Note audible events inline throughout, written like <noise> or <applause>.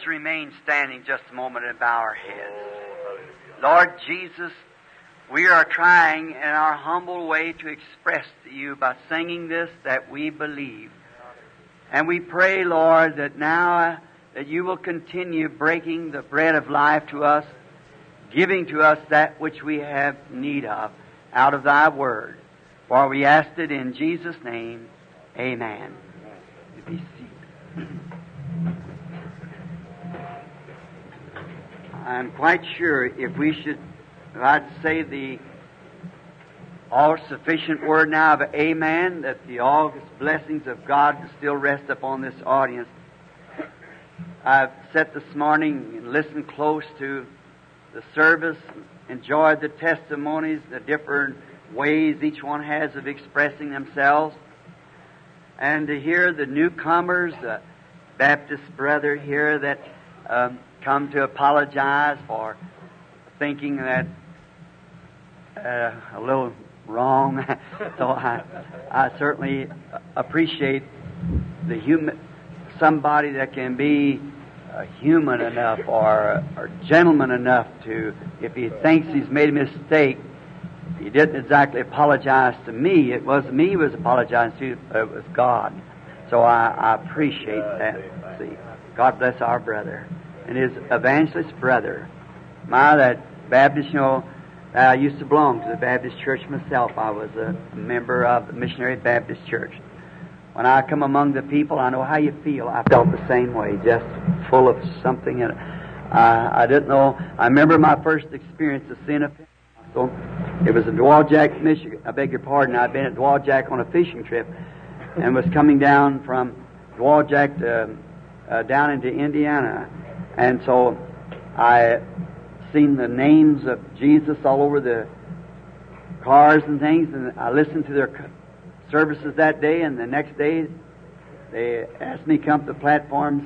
Let us remain standing just a moment and bow our heads. Lord Jesus, we are trying in our humble way to express to you by singing this that we believe. And we pray, Lord, that now uh, that you will continue breaking the bread of life to us, giving to us that which we have need of out of thy word. For we ask it in Jesus' name. Amen. You be seated. I'm quite sure if we should, I'd say the all sufficient word now of Amen, that the august blessings of God still rest upon this audience. I've sat this morning and listened close to the service, enjoyed the testimonies, the different ways each one has of expressing themselves, and to hear the newcomers, the Baptist brother here that um, come to apologize for thinking that uh, a little wrong. <laughs> so I, I certainly appreciate the human, somebody that can be uh, human enough or, or gentleman enough to, if he thinks he's made a mistake, he didn't exactly apologize to me. It wasn't me he was apologizing to, it was God. So I, I appreciate that. See, God bless our brother and his evangelist brother. My, that Baptist, you know, I used to belong to the Baptist church myself. I was a member of the Missionary Baptist Church. When I come among the people, I know how you feel. I felt the same way, just full of something. And I, didn't know. I remember my first experience of seeing a so it was in Dowagiac, Michigan. I beg your pardon. I'd been at Dowagiac on a fishing trip and was coming down from Dowagiac to, uh, down into Indiana. And so I seen the names of Jesus all over the cars and things, and I listened to their services that day, and the next day they asked me to come to the platforms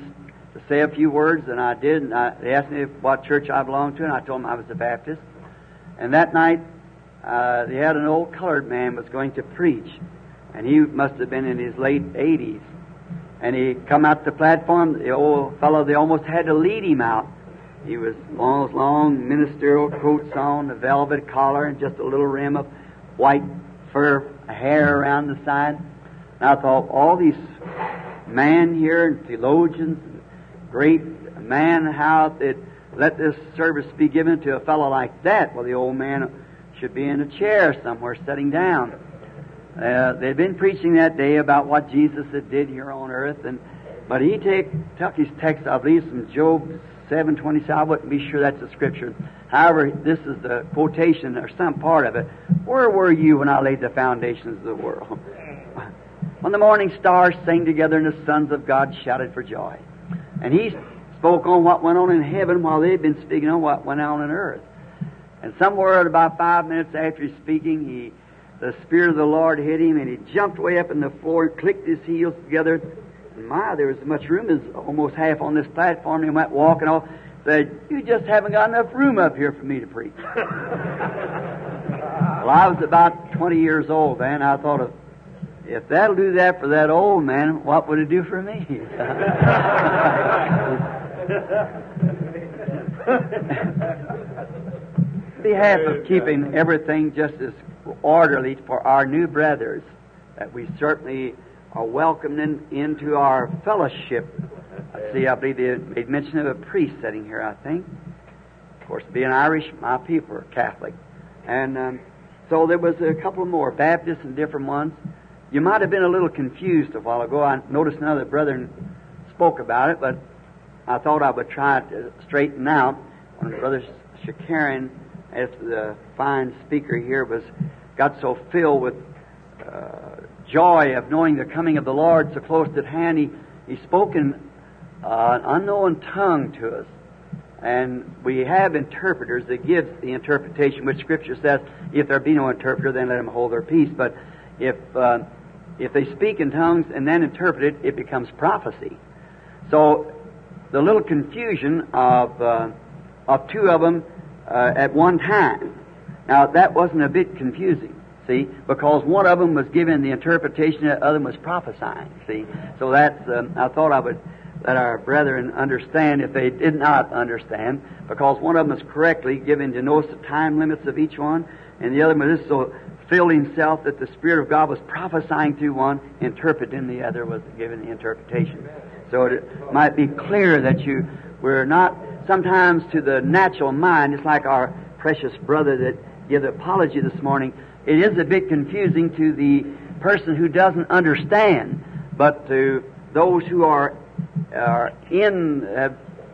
to say a few words, and I did. And I, they asked me what church I belonged to, and I told them I was a Baptist. And that night, uh, they had an old colored man was going to preach, and he must have been in his late 80s. And he come out the platform. The old fellow, they almost had to lead him out. He was long, long ministerial coats on, a velvet collar, and just a little rim of white fur hair around the side. And I thought, all these men here and theologians, great man, how that let this service be given to a fellow like that. Well, the old man should be in a chair somewhere, sitting down. Uh, they'd been preaching that day about what Jesus had did here on earth, and but he take, took his text, I believe, from Job seven twenty seven. I wouldn't be sure that's the scripture. However, this is the quotation or some part of it. Where were you when I laid the foundations of the world? <laughs> When the morning stars sang together and the sons of God shouted for joy. And he spoke on what went on in heaven while they'd been speaking on what went on in earth. And somewhere about five minutes after he's speaking, he, the Spirit of the Lord hit him and he jumped way up in the floor and clicked his heels together. And my, there was as much room as almost half on this platform. And he went walking off. Said, "You just haven't got enough room up here for me to preach." <laughs> well, I was about 20 years old then. I thought, of, if that'll do that for that old man, what would it do for me? <laughs> <laughs> behalf of keeping everything just as orderly for our new brothers, that we certainly are welcoming into our fellowship. I see, I believe they made mention of a priest sitting here, I think. Of course, being Irish, my people are Catholic. And um, so there was a couple more, Baptists and different ones. You might have been a little confused a while ago. I noticed another brother spoke about it, but I thought I would try to straighten out. When Brother Shakarian, as the fine speaker here, was got so filled with uh, joy of knowing the coming of the Lord so close at hand, he, he spoke in uh, an unknown tongue to us. And we have interpreters that gives the interpretation, which Scripture says, if there be no interpreter, then let them hold their peace. But if uh, if they speak in tongues and then interpret it, it becomes prophecy. So the little confusion of uh, of two of them uh, at one time. Now that wasn't a bit confusing, see, because one of them was giving the interpretation, the other was prophesying. See, so that's um, I thought I would let our brethren understand if they did not understand, because one of them is correctly giving to notice the time limits of each one, and the other one is so filled himself that the Spirit of God was prophesying to one, interpreting the other was giving the interpretation. So it might be clear that you we're not sometimes to the natural mind, it's like our precious brother that gave the apology this morning. It is a bit confusing to the person who doesn't understand, but to those who are are in uh,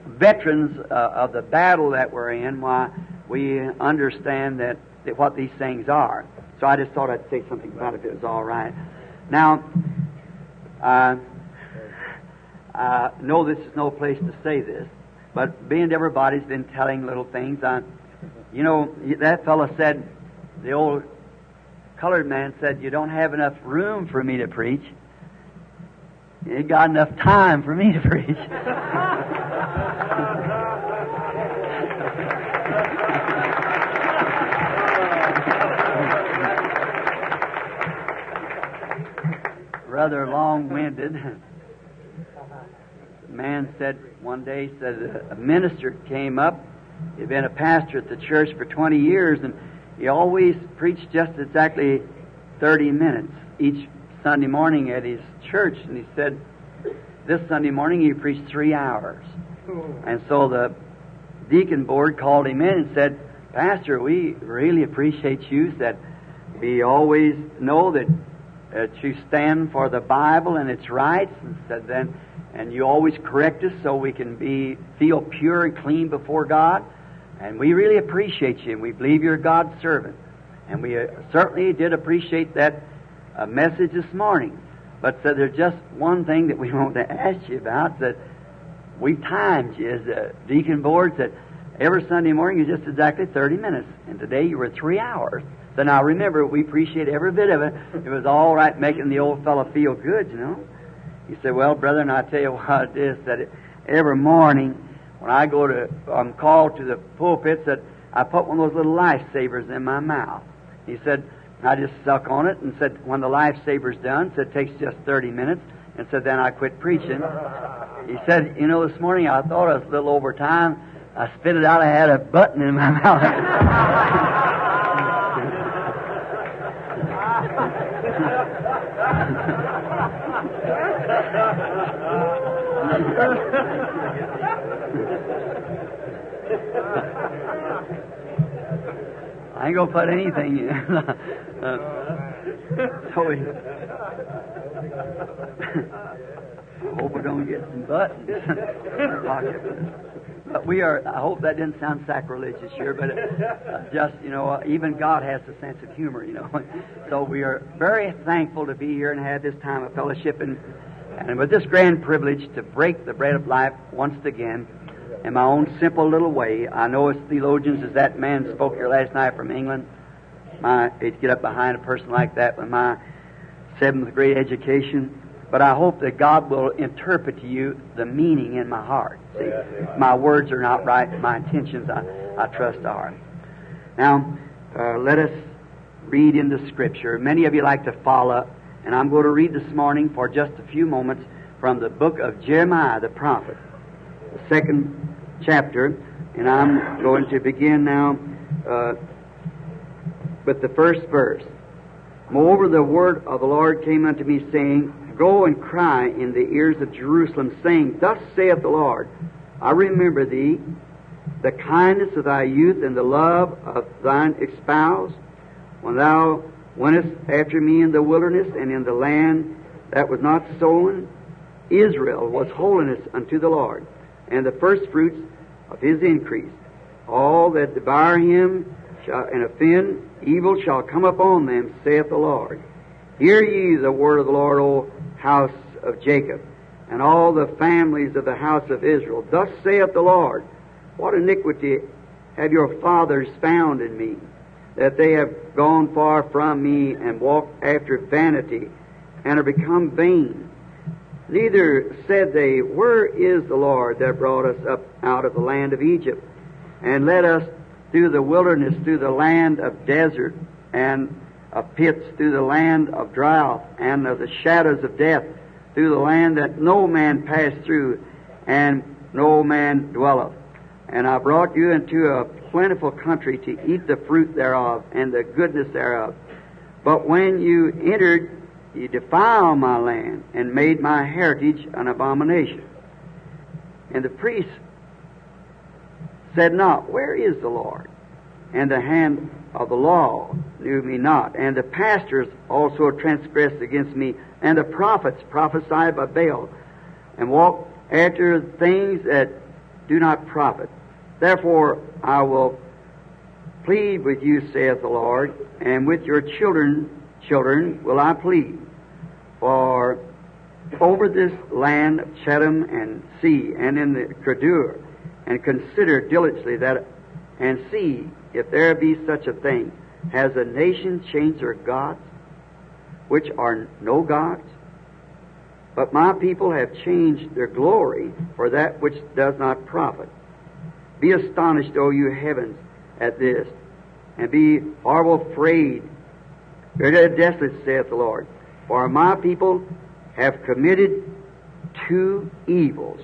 veterans uh, of the battle that we're in, why we understand that, that what these things are. So I just thought I'd say something about it if it was all right. Now, uh, I know this is no place to say this, but being everybody's been telling little things, I, you know, that fellow said, the old colored man said, you don't have enough room for me to preach. You ain't got enough time for me to <laughs> preach. <laughs> Rather long-winded. The <laughs> man said one day, said a minister came up. He'd been a pastor at the church for 20 years, and he always preached just exactly 30 minutes each Sunday morning at his church, and he said, This Sunday morning he preached three hours. Hmm. And so the deacon board called him in and said, Pastor, we really appreciate you. Said, We always know that, that you stand for the Bible and its rights. And said, then, and you always correct us so we can be feel pure and clean before God. And we really appreciate you, and we believe you're God's servant. And we uh, certainly did appreciate that uh, message this morning. But so there's just one thing that we <laughs> want to ask you about that we timed you as a deacon board that every Sunday morning is just exactly 30 minutes. And today you were three hours. So now remember, we appreciate every bit of it. It was all right making the old fellow feel good, you know. He said, well, brother, and I tell you what it is, that every morning when I go to, I'm called to the pulpit, that I put one of those little lifesavers in my mouth. He said, I just suck on it and said, when the lifesaver's done, said it takes just 30 minutes, and said, then I quit preaching. He said, you know, this morning I thought I was a little over time. I spit it out, I had a button in my <laughs> mouth. Ain't gonna put anything in. uh, so we, I hope we don't get some buttons. <laughs> but we are. I hope that didn't sound sacrilegious here, but uh, just you know, uh, even God has a sense of humor, you know. <laughs> so we are very thankful to be here and have this time of fellowship and and with this grand privilege to break the bread of life once again in my own simple little way. I know as theologians as that man spoke here last night from England. My, it'd get up behind a person like that with my seventh grade education. But I hope that God will interpret to you the meaning in my heart. See, my words are not right. My intentions, I, I trust, are. Now, uh, let us read in the Scripture. Many of you like to follow, and I'm going to read this morning for just a few moments from the book of Jeremiah the prophet, the second chapter, and I'm going to begin now uh, with the first verse. Moreover, the word of the Lord came unto me, saying, Go and cry in the ears of Jerusalem, saying, Thus saith the Lord, I remember thee, the kindness of thy youth and the love of thine espouse, when thou wentest after me in the wilderness and in the land that was not sown. Israel was holiness unto the Lord, and the firstfruits of his increase. All that devour him shall, and offend, evil shall come upon them, saith the Lord. Hear ye the word of the Lord, O house of Jacob, and all the families of the house of Israel. Thus saith the Lord, What iniquity have your fathers found in me, that they have gone far from me and walked after vanity, and are become vain? Neither said they, Where is the Lord that brought us up out of the land of Egypt, and led us through the wilderness, through the land of desert, and of pits, through the land of drought, and of the shadows of death, through the land that no man passed through, and no man dwelleth. And I brought you into a plentiful country to eat the fruit thereof, and the goodness thereof. But when you entered, you defiled my land, and made my heritage an abomination. And the priests said not, Where is the Lord? And the hand of the law knew me not. And the pastors also transgressed against me, and the prophets prophesied by Baal, and walked after things that do not profit. Therefore I will plead with you, saith the Lord, and with your children, children will I plead. For over this land of Chittim and sea, and in the Kedar, and consider diligently that, and see if there be such a thing. Has a nation changed their gods, which are no gods? But my people have changed their glory for that which does not profit. Be astonished, O you heavens, at this, and be horrible afraid. Very desolate, saith the Lord. For my people have committed two evils.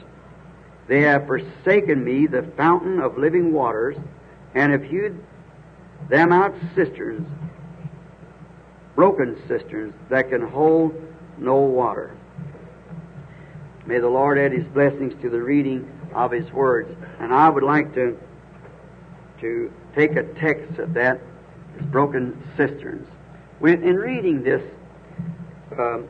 They have forsaken me, the fountain of living waters, and have hewed them out cisterns, broken cisterns that can hold no water. May the Lord add His blessings to the reading of His words. And I would like to to take a text of that, broken cisterns. When, in reading this um,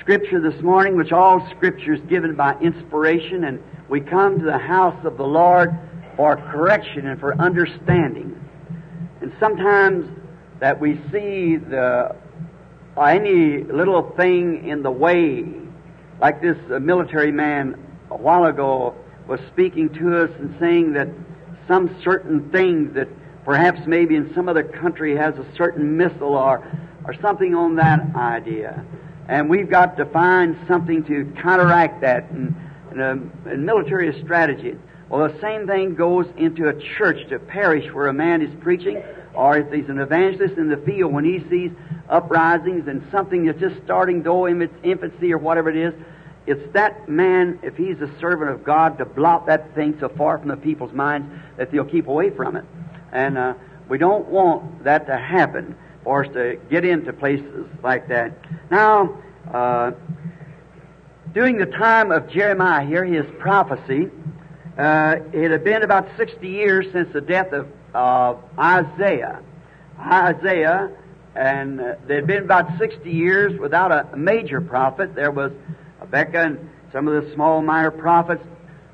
scripture this morning, which all scripture is given by inspiration, and we come to the house of the Lord for correction and for understanding. And sometimes that we see the any little thing in the way, like this uh, military man a while ago was speaking to us and saying that some certain things that perhaps maybe in some other country has a certain missile or, or something on that idea. And we've got to find something to counteract that in, in, a, military strategy. Well, the same thing goes into a church, to parish where a man is preaching, or if he's an evangelist in the field, when he sees uprisings and something that's just starting, though in its infancy or whatever it is, it's that man, if he's a servant of God, to blot that thing so far from the people's minds that they'll keep away from it. And uh, we don't want that to happen for us to get into places like that. Now, uh, during the time of Jeremiah here, his prophecy, uh, it had been about 60 years since the death of uh, Isaiah. Isaiah, and uh, there had been about 60 years without a major prophet. There was Habakkuk and some of the small minor prophets,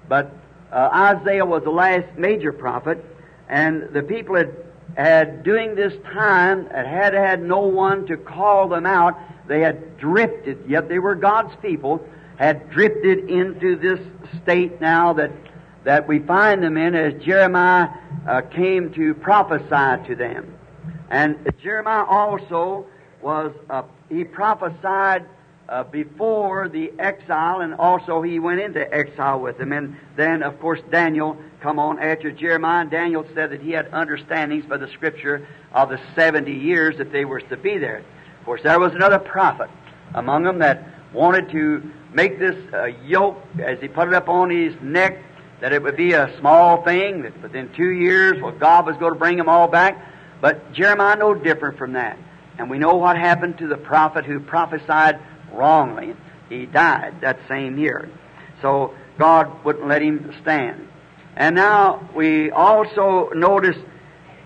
but uh, Isaiah was the last major prophet, and the people had, had during this time had had no one to call them out. They had drifted, yet they were God's people, had drifted into this state now that that we find them in as Jeremiah uh, came to prophesy to them. And Jeremiah also was, uh, he prophesied uh, before the exile, and also he went into exile with them. And then, of course, Daniel come on after Jeremiah. And Daniel said that he had understandings by the scripture of the 70 years that they were to be there. Of course, there was another prophet among them that wanted to make this uh, yoke, as he put it up on his neck, that it would be a small thing, that within two years, well, God was going to bring them all back. But Jeremiah no different from that. And we know what happened to the prophet who prophesied wrongly. He died that same year. So God wouldn't let him stand. And now we also notice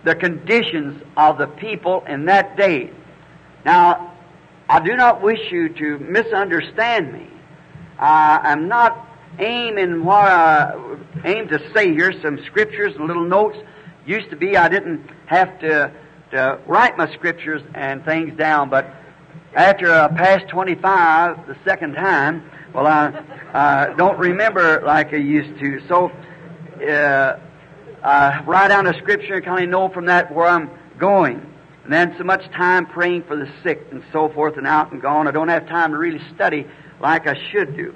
the conditions of the people in that day. Now, I do not wish you to misunderstand me. I am not aiming what I aim to say here, some scriptures and little notes. Used to be I didn't have to, to write my scriptures and things down, but after I passed 25 the second time, Well, I uh, don't remember like I used to. So uh, I write down a scripture and kind of know from that where I'm going. And then so much time praying for the sick and so forth and out and gone. I don't have time to really study like I should do.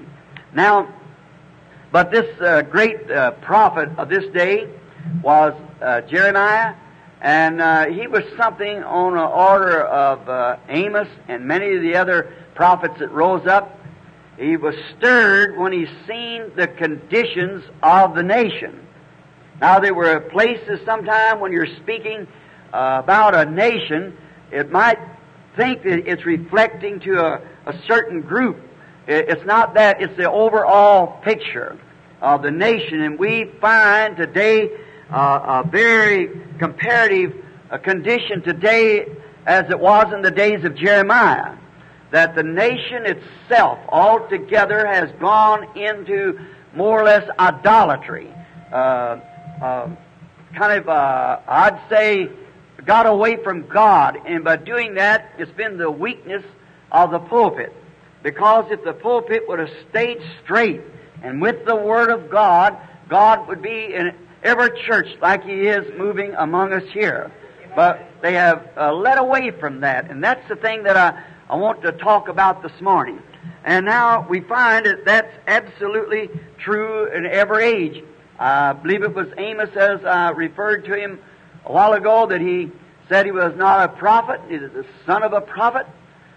Now, but this uh, great uh, prophet of this day was uh, Jeremiah, and uh, he was something on the order of uh, Amos and many of the other prophets that rose up. He was stirred when he seen the conditions of the nation. Now, there were places sometime when you're speaking uh, about a nation, it might think that it's reflecting to a, a certain group. It's not that, it's the overall picture of the nation. And we find today uh, a very comparative uh, condition today as it was in the days of Jeremiah. That the nation itself altogether has gone into more or less idolatry. Uh, uh kind of, uh, I'd say, got away from God. And by doing that, it's been the weakness of the pulpit. Because if the pulpit would have stayed straight and with the Word of God, God would be in every church like He is moving among us here. But they have uh, led away from that, and that's the thing that I, I want to talk about this morning. And now we find that that's absolutely true in every age. I believe it was Amos as I referred to him a while ago that he said he was not a prophet, he was the son of a prophet,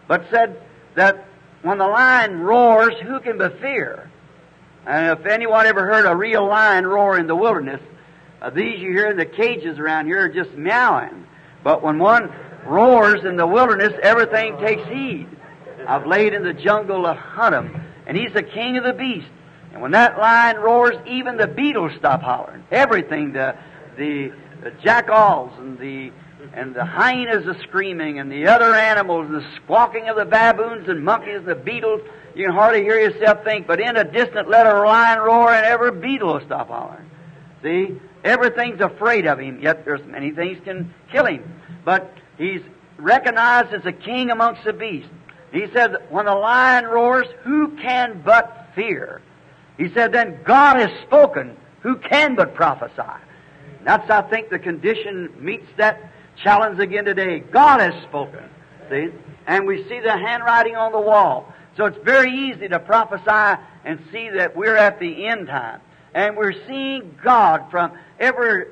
but said that when the lion roars, who can but fear? And if anyone ever heard a real lion roar in the wilderness, Uh, these you hear in the cages around here are just meowing. But when one roars in the wilderness, everything takes heed. I've laid in the jungle to hunt him, and he's the king of the beasts. And when that lion roars, even the beetles stop hollering. Everything, the the, the jackals and the and the hyenas are screaming, and the other animals, and the squawking of the baboons and monkeys and the beetles, you can hardly hear yourself think, but in a distant let a lion roar and every beetle will stop hollering. See? Everything's afraid of him, yet there's many things can kill him. But he's recognized as a king amongst the beasts. He said, when the lion roars, who can but fear? He said, then God has spoken, who can but prophesy? And That's, I think, the condition meets that challenge again today. God has spoken. See? And we see the handwriting on the wall. So it's very easy to prophesy and see that we're at the end time. And we're seeing God from every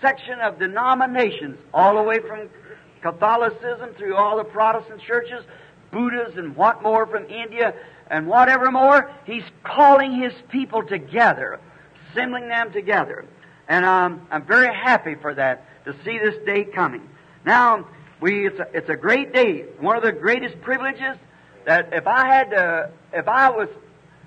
section of denominations, all the way from Catholicism through all the Protestant churches, Buddhas and what more from India and whatever more. He's calling His people together, assembling them together. And um, I'm very happy for that to see this day coming. Now, we, it's a, it's a great day. One of the greatest privileges that if I had to, if I was,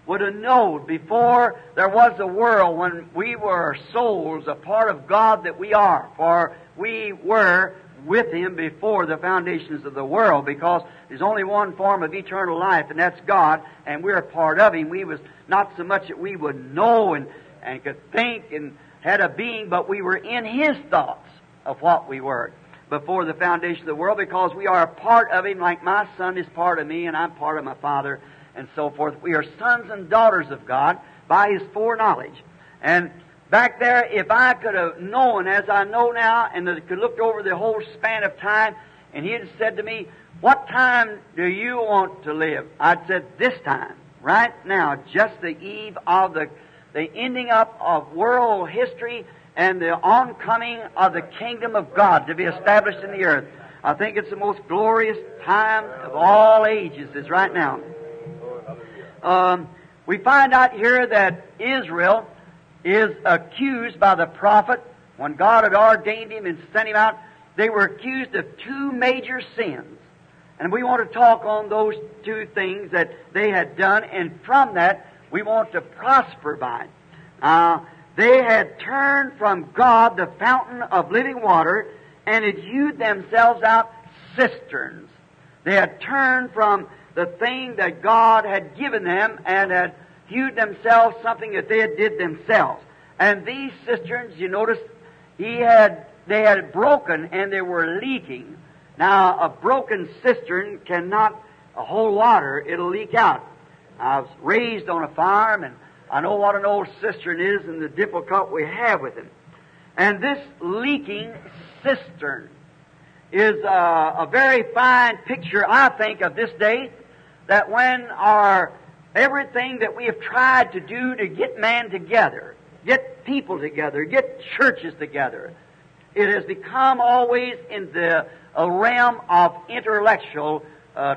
would have known before there was a world when we were souls, a part of God that we are, for we were with Him before the foundations of the world because there's only one form of eternal life and that's God and we're a part of Him. We was not so much that we would know and, and could think and had a being, but we were in His thoughts of what we were before the foundation of the world because we are a part of Him. Like my Son is part of me and I'm part of my Father and so forth. We are sons and daughters of God by His foreknowledge. And back there, if I could have known as I know now and could look over the whole span of time and He had said to me, what time do you want to live? I'd said, this time, right now, just the eve of the, the ending up of world history and the oncoming of the kingdom of God to be established in the earth. I think it's the most glorious time of all ages is right now. Um, we find out here that Israel is accused by the prophet when God had ordained him and sent him out. They were accused of two major sins. And we want to talk on those two things that they had done, and from that, we want to prosper by it. Uh, they had turned from God, the fountain of living water, and had hewed themselves out cisterns. They had turned from the thing that God had given them and had hewed themselves something that they had did themselves. And these cisterns, you notice, he had they had broken and they were leaking. Now, a broken cistern cannot hold water; it'll leak out. I was raised on a farm, and I know what an old cistern is and the difficulty we have with it. And this leaking cistern is a, a very fine picture, I think, of this day. That when our everything that we have tried to do to get man together, get people together, get churches together, it has become always in the realm of intellectual uh.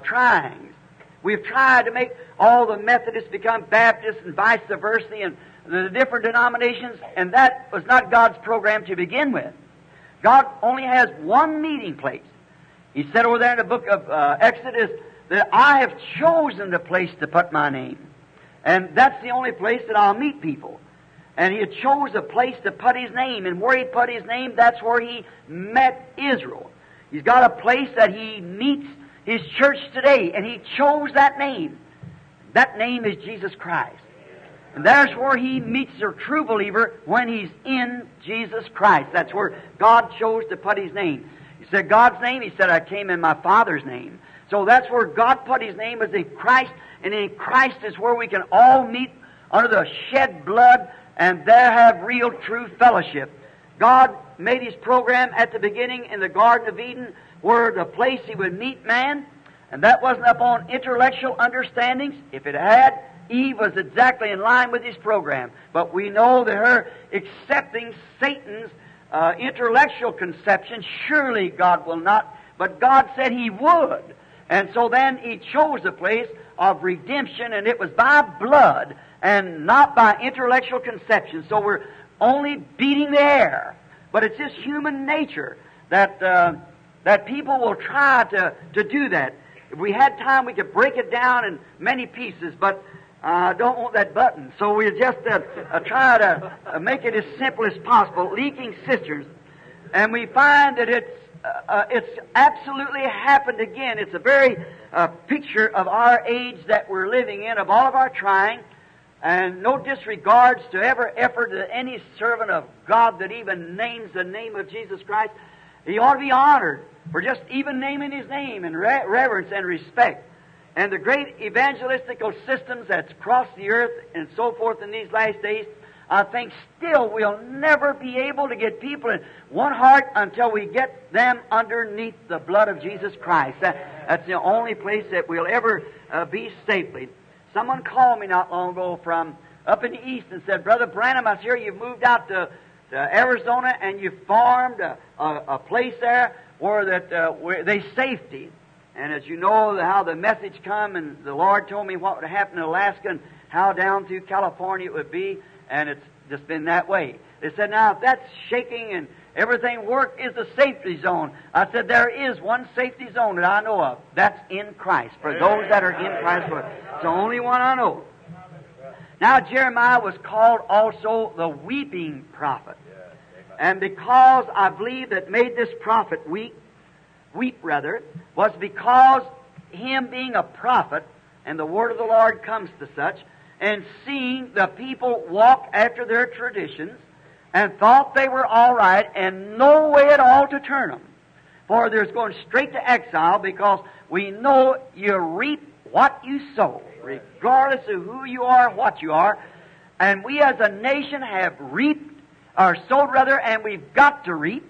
We've tried to make all the Methodists become Baptists and vice versa, and the different denominations, and that was not God's program to begin with. God only has one meeting place. He said over there in the book of uh, Exodus that I have chosen the place to put my name. And that's the only place that I'll meet people. And he chose a place to put his name. And where he put his name, that's where he met Israel. He's got a place that he meets his church today. And he chose that name. That name is Jesus Christ. And there's where he meets the true believer when he's in Jesus Christ. That's where God chose to put his name. He said, God's name, he said, I came in my Father's name. So that's where God put his name as in Christ, and in Christ is where we can all meet under the shed blood and there have real true fellowship. God made his program at the beginning in the Garden of Eden where the place he would meet man, and that wasn't upon intellectual understandings. If it had, Eve was exactly in line with his program. But we know that her accepting Satan's uh, intellectual conception, surely God will not, but God said he would. And so then he chose a place of redemption, and it was by blood and not by intellectual conception. So we're only beating the air. But it's just human nature that, uh, that people will try to, to do that. If we had time, we could break it down in many pieces, but I uh, don't want that button. So we'll just uh, uh, try to uh, make it as simple as possible. Leaking cisterns. And we find that it's, uh, uh, it's absolutely happened again. It's a very picture of our age that we're living in, of all of our trying, and no disregards to ever effort of any servant of God that even names the name of Jesus Christ. He ought to be honored for just even naming His name in re- reverence and respect and the great evangelistical systems that's crossed the earth and so forth in these last days, I think still we'll never be able to get people in one heart until we get them underneath the blood of Jesus Christ. That, that's the only place that we'll ever uh, be safely. Someone called me not long ago from up in the east and said, Brother Branham, I hear you've moved out to, to Arizona and you've formed a, a, a place there where that uh, where they safety. And as you know how the message come, and the Lord told me what would happen in Alaska and how down through California it would be, and it's just been that way. They said, now if that's shaking and everything work is the safety zone. I said, there is one safety zone that I know of. That's in Christ. For those that are in Christ, it's the only one I know. Now Jeremiah was called also the weeping prophet. And because I believe that made this prophet weep, weep rather, was because him being a prophet, and the word of the Lord comes to such, and seeing the people walk after their traditions, and thought they were all right, and no way at all to turn them. For there's going straight to exile because we know you reap what you sow, regardless of who you are, what you are. And we as a nation have reaped, or sowed rather, and we've got to reap.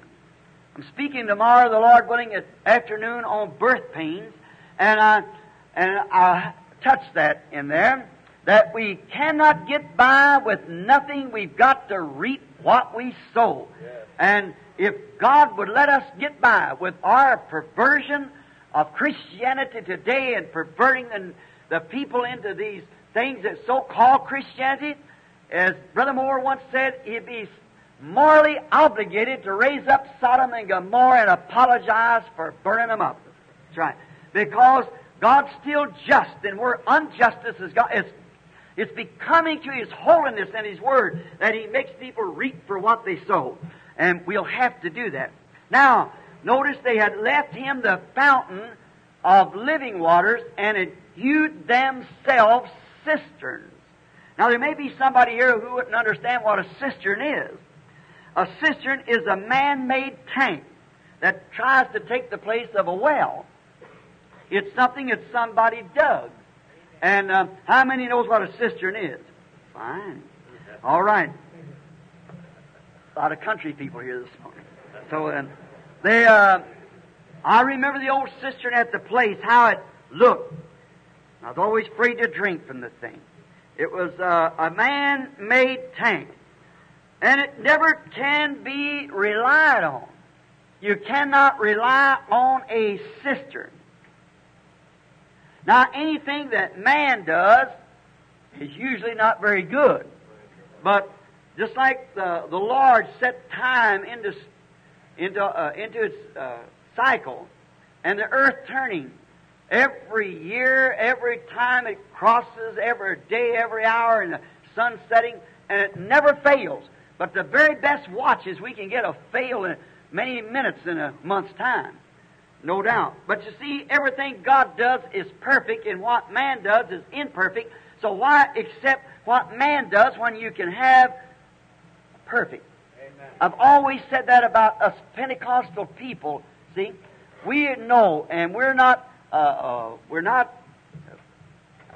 I'm speaking tomorrow, the Lord willing, at afternoon on birth pains, and I and I touch that in there that we cannot get by with nothing. We've got to reap what we sow. Yes. And if God would let us get by with our perversion of Christianity today and perverting the, the people into these things that so-called Christianity, as Brother Moore once said, he'd be morally obligated to raise up Sodom and Gomorrah and apologize for burning them up. That's right. Because God's still just, and where injustice is God, it's, it's becoming to His holiness and His Word that He makes people reap for what they sow. And we'll have to do that. Now, notice they had left Him the fountain of living waters and had hewed themselves cisterns. Now, there may be somebody here who wouldn't understand what a cistern is. A cistern is a man-made tank that tries to take the place of a well. It's something that somebody dug. And uh, how many knows what a cistern is? Fine. All right. A lot of country people here this morning. So uh, they, uh, I remember the old cistern at the place, how it looked. I was always afraid to drink from the thing. It was uh, a man-made tank, and it never can be relied on. You cannot rely on a cistern. Now, anything that man does is usually not very good. But just like the, the Lord set time into, into, uh, into its uh, cycle, and the earth turning every year, every time it crosses, every day, every hour, and the sun setting, and it never fails. But the very best watches we can get a fail in many minutes in a month's time. No doubt. But you see, everything God does is perfect, and what man does is imperfect. So why accept what man does when you can have perfect? Amen. I've always said that about us Pentecostal people. See, we know, and we're not, uh, uh, we're not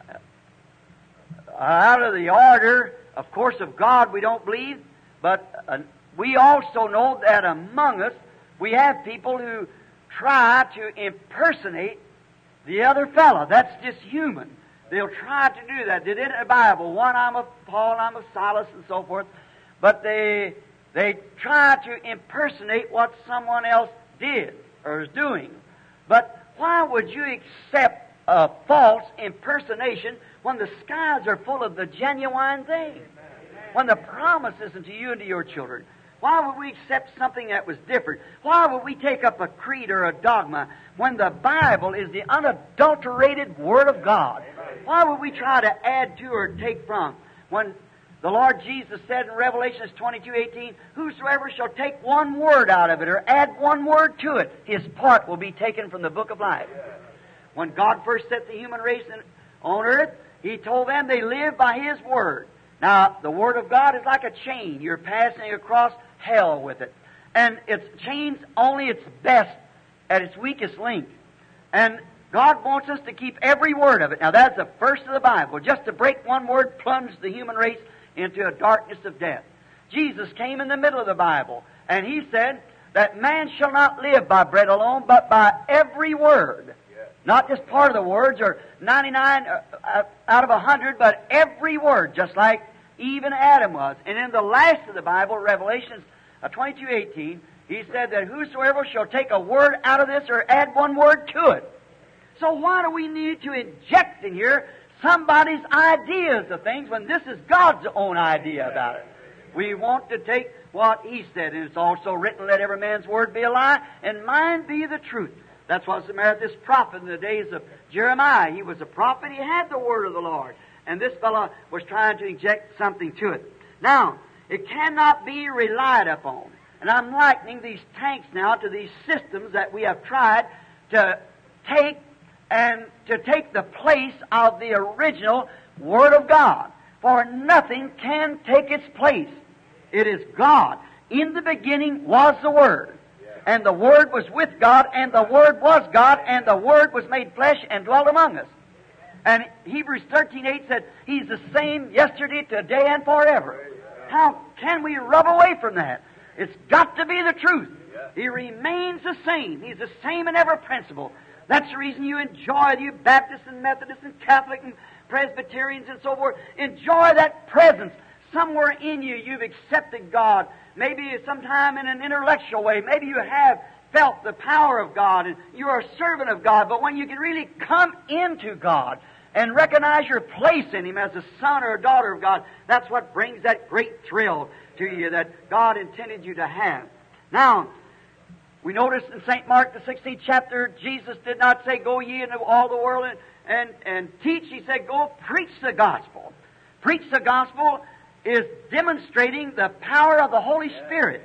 uh, out of the order, of course, of God. We don't believe, but uh, we also know that among us we have people who try to impersonate the other fellow. That's just human. They'll try to do that. They did it in the Bible. One, I'm a Paul, I'm a Silas, and so forth. But they they try to impersonate what someone else did or is doing. But why would you accept a false impersonation when the skies are full of the genuine thing? When the promise isn't to you and to your children. Why would we accept something that was different? Why would we take up a creed or a dogma when the Bible is the unadulterated Word of God? Why would we try to add to or take from? When the Lord Jesus said in Revelation 22, 18, Whosoever shall take one word out of it or add one word to it, his part will be taken from the book of life. When God first set the human race on earth, He told them they live by His word. Now, the Word of God is like a chain. You're passing across hell with it. And its chains only its best at its weakest link. And God wants us to keep every word of it. Now that's the first of the Bible. Just to break one word plunged the human race into a darkness of death. Jesus came in the middle of the Bible, and he said that man shall not live by bread alone, but by every word. Not just part of the words, or 99 uh, uh, out of 100, but every word, just like even Adam was. And in the last of the Bible, Revelations uh, 22, 18, he said that whosoever shall take a word out of this or add one word to it. So why do we need to inject in here somebody's ideas of things when this is God's own idea about it? We want to take what he said, and it's also written, let every man's word be a lie, and mine be the truth. That's what's the matter with this prophet in the days of Jeremiah. He was a prophet, he had the word of the Lord. And this fellow was trying to inject something to it. Now, it cannot be relied upon. And I'm likening these tanks now to these systems that we have tried to take and to take the place of the original Word of God. For nothing can take its place. It is God. In the beginning was the Word. And the Word was with God, and the Word was God, and the Word was made flesh and dwelt among us. And Hebrews 13.8 said, He's the same yesterday, today, and forever. How can we rub away from that? It's got to be the truth. He remains the same. He's the same in every principle. That's the reason you enjoy, you Baptists and Methodists and Catholic and Presbyterians and so forth. Enjoy that presence. Somewhere in you, you've accepted God. Maybe sometime in an intellectual way. Maybe you have felt the power of God and you're a servant of God. But when you can really come into God and recognize your place in Him as a son or a daughter of God, that's what brings that great thrill to you that God intended you to have. Now, we notice in St. Mark, the 16th chapter, Jesus did not say, Go ye into all the world and, and, and teach. He said, Go preach the gospel. Preach the gospel is demonstrating the power of the Holy Spirit.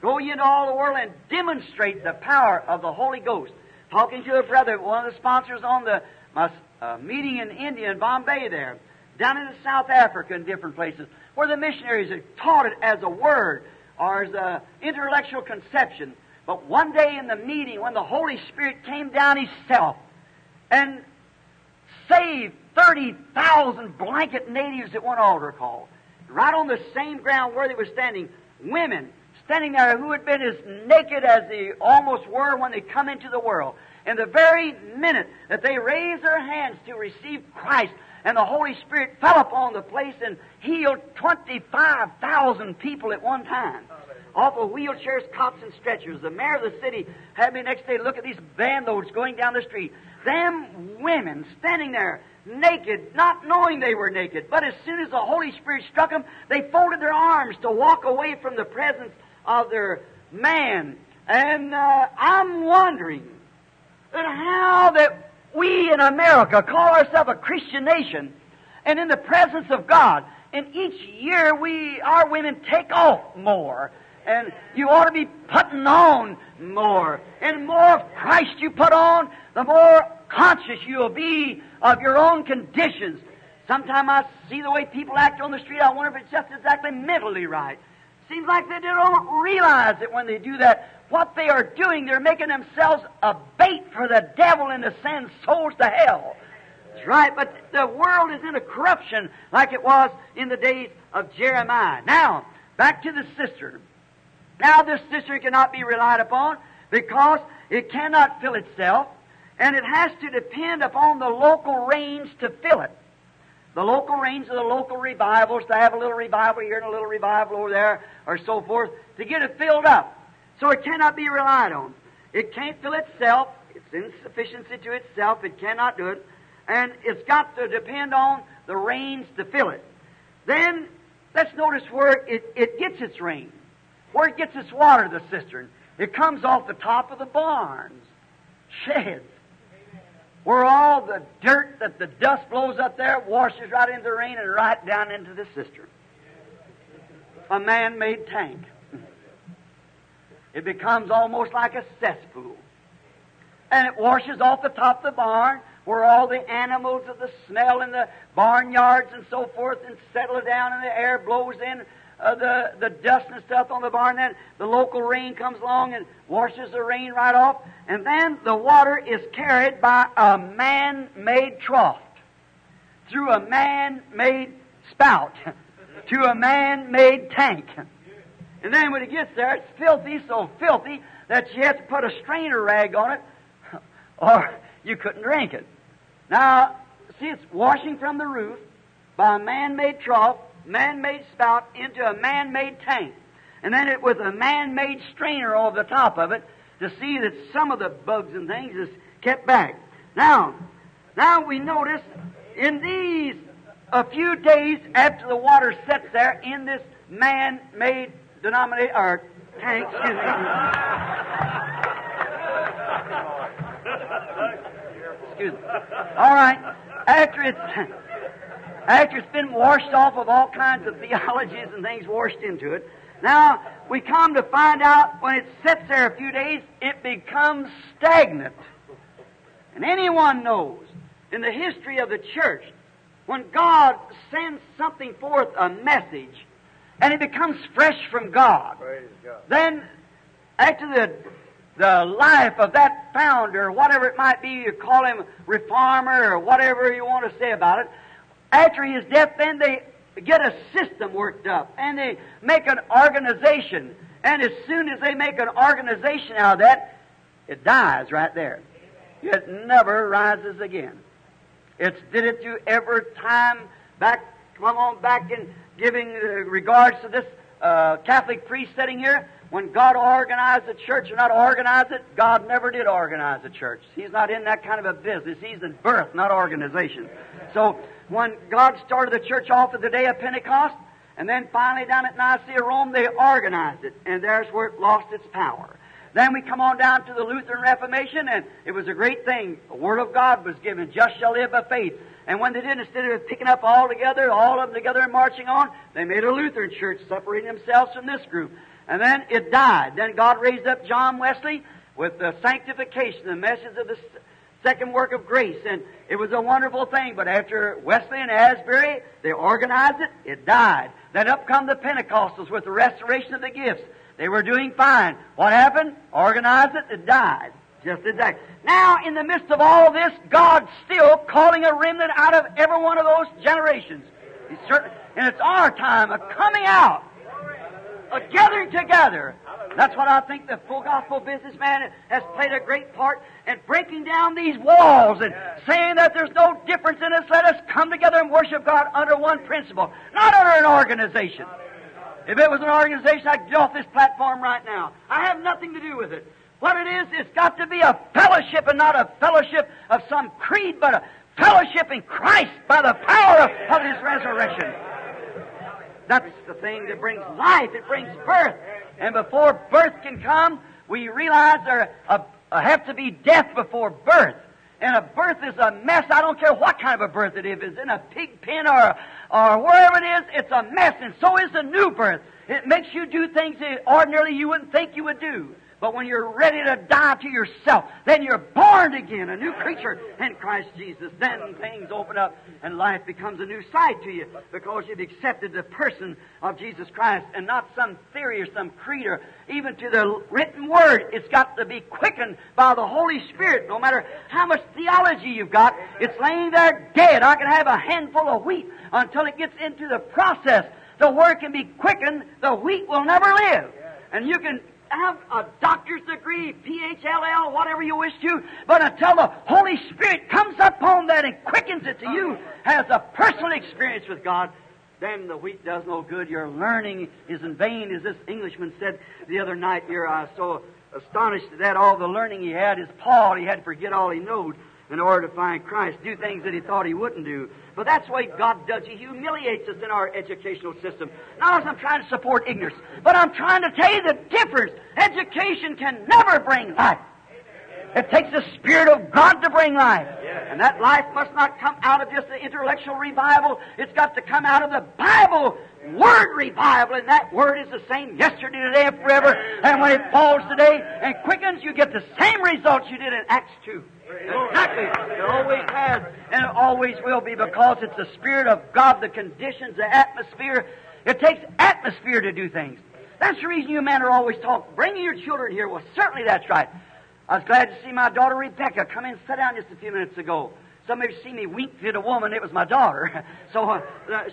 Go ye into all the world and demonstrate the power of the Holy Ghost. Talking to a brother, one of the sponsors on the my uh, meeting in India, in Bombay there, down in South Africa and different places, where the missionaries had taught it as a word or as an intellectual conception. But one day in the meeting, when the Holy Spirit came down Himself and saved 30,000 blanket natives at one altar call. Right on the same ground where they were standing, women standing there who had been as naked as they almost were when they come into the world. And the very minute that they raised their hands to receive Christ, and the Holy Spirit fell upon the place and healed 25,000 people at one time. Off of wheelchairs, cots, and stretchers. The mayor of the city had me next day look at these van loads going down the street. Them women standing there, naked, not knowing they were naked. But as soon as the Holy Spirit struck them, they folded their arms to walk away from the presence of their man. And uh, I'm wondering that how that we in America call ourselves a Christian nation, and in the presence of God, and each year we, our women take off more. And you ought to be putting on more. And more of Christ you put on, the more conscious you'll be of your own conditions. Sometimes I see the way people act on the street, I wonder if it's just exactly mentally right. Seems like they don't realize that when they do that, what they are doing, they're making themselves a bait for the devil and to send souls to hell. That's right, but the world is in a corruption like it was in the days of Jeremiah. Now, back to the cistern. Now, this cistern cannot be relied upon because it cannot fill itself, and it has to depend upon the local rains to fill it. The local rains of the local revivals, to have a little revival here and a little revival over there, or so forth, to get it filled up. So it cannot be relied on. It can't fill itself. It's insufficiency to itself. It cannot do it. And it's got to depend on the rains to fill it. Then, let's notice where it, it gets its rain. Where it gets its water, the cistern. It comes off the top of the barns, sheds. Where all the dirt that the dust blows up there washes right into the rain and right down into the cistern. A man made tank. It becomes almost like a cesspool. And it washes off the top of the barn where all the animals of the smell in the barnyards and so forth and settle down and the air blows in uh, the, the dust and stuff on the barn. Then the local rain comes along and washes the rain right off. And then the water is carried by a man-made trough through a man-made spout <laughs> to a man-made tank. And then when it gets there, it's filthy, so filthy that you have to put a strainer rag on it, <laughs> or you couldn't drink it. Now, see, it's washing from the roof by a man-made trough, man-made spout into a man-made tank, and then it with a man-made strainer over the top of it to see that some of the bugs and things is kept back. Now, now we notice in these a few days after the water sets there in this man-made denomination or tank. Excuse me. All right. After it's after it's been washed off of all kinds of <laughs> theologies and things washed into it, now we come to find out when it sits there a few days, it becomes stagnant. And anyone knows in the history of the church, when God sends something forth, a message, and it becomes fresh from God. God. Then, after the the life of that founder, whatever it might be, you call him reformer or whatever you want to say about it. After his death, then they get a system worked up and they make an organization. And as soon as they make an organization out of that, it dies right there. It never rises again. It's did it through every time back, come on back in giving uh, regards to this uh, Catholic priest sitting here. When God organized the church or not organize it, God never did organize the church. He's not in that kind of a business. He's in birth, not organization. So when God started the church off at the day of Pentecost, and then finally down at Nicaea, Rome, they organized it, and there's where it lost its power. Then we come on down to the Lutheran Reformation, and it was a great thing. The Word of God was given, just shall live by faith. And when they did, instead of picking up all together, all of them together and marching on, they made a Lutheran church, separating themselves from this group. And then it died. Then God raised up John Wesley with the sanctification, the message of the second work of grace. And it was a wonderful thing. But after Wesley and Asbury, they organized it, it died. Then up come the Pentecostals with the restoration of the gifts. They were doing fine. What happened? Organized it, it died. Just exactly. Now, in the midst of all this, God's still calling a remnant out of every one of those generations. He's certain, and it's our time of coming out, of gathering together. That's what I think the full gospel businessman has played a great part in breaking down these walls and saying that there's no difference in us. Let us come together and worship God under one principle, not under an organization. If it was an organization, I'd get off this platform right now. I have nothing to do with it. What it is, it's got to be a fellowship and not a fellowship of some creed, but a fellowship in Christ by the power of, of His resurrection. That's the thing that brings life. It brings birth. And before birth can come, we realize there have to be death before birth. And a birth is a mess. I don't care what kind of a birth it is. It's in a pig pen or, or wherever it is, it's a mess. And so is a new birth. It makes you do things that ordinarily you wouldn't think you would do. But when you're ready to die to yourself, then you're born again, a new creature in Christ Jesus. Then things open up and life becomes a new sight to you because you've accepted the person of Jesus Christ and not some theory or some creed or even to the written word. It's got to be quickened by the Holy Spirit. No matter how much theology you've got, it's laying there dead. I can have a handful of wheat until it gets into the process. The word can be quickened. The wheat will never live. And you can have a doctor's degree, PHLL, whatever you wish to, but until the Holy Spirit comes upon that and quickens it to you, has a personal experience with God, then the wheat does no good. Your learning is in vain, as this Englishman said the other night here. I was so astonished at that all the learning he had is Paul. He had to forget all he knowed in order to find Christ, do things that he thought he wouldn't do. But that's the way God does. He humiliates us in our educational system. Not as I'm trying to support ignorance, but I'm trying to tell you the difference. Education can never bring life. It takes the Spirit of God to bring life. And that life must not come out of just the intellectual revival. It's got to come out of the Bible Word revival. And that Word is the same yesterday, today, and forever. And when it falls today and quickens, you get the same results you did in Acts 2. Exactly. It always has, and it always will be because it's the Spirit of God that conditions the atmosphere. It takes atmosphere to do things. That's the reason you men are always talking. Bringing your children here. Well, certainly that's right. I was glad to see my daughter Rebecca come in and sit down just a few minutes ago. Some of you see me wink at a woman. It was my daughter. <laughs> So uh,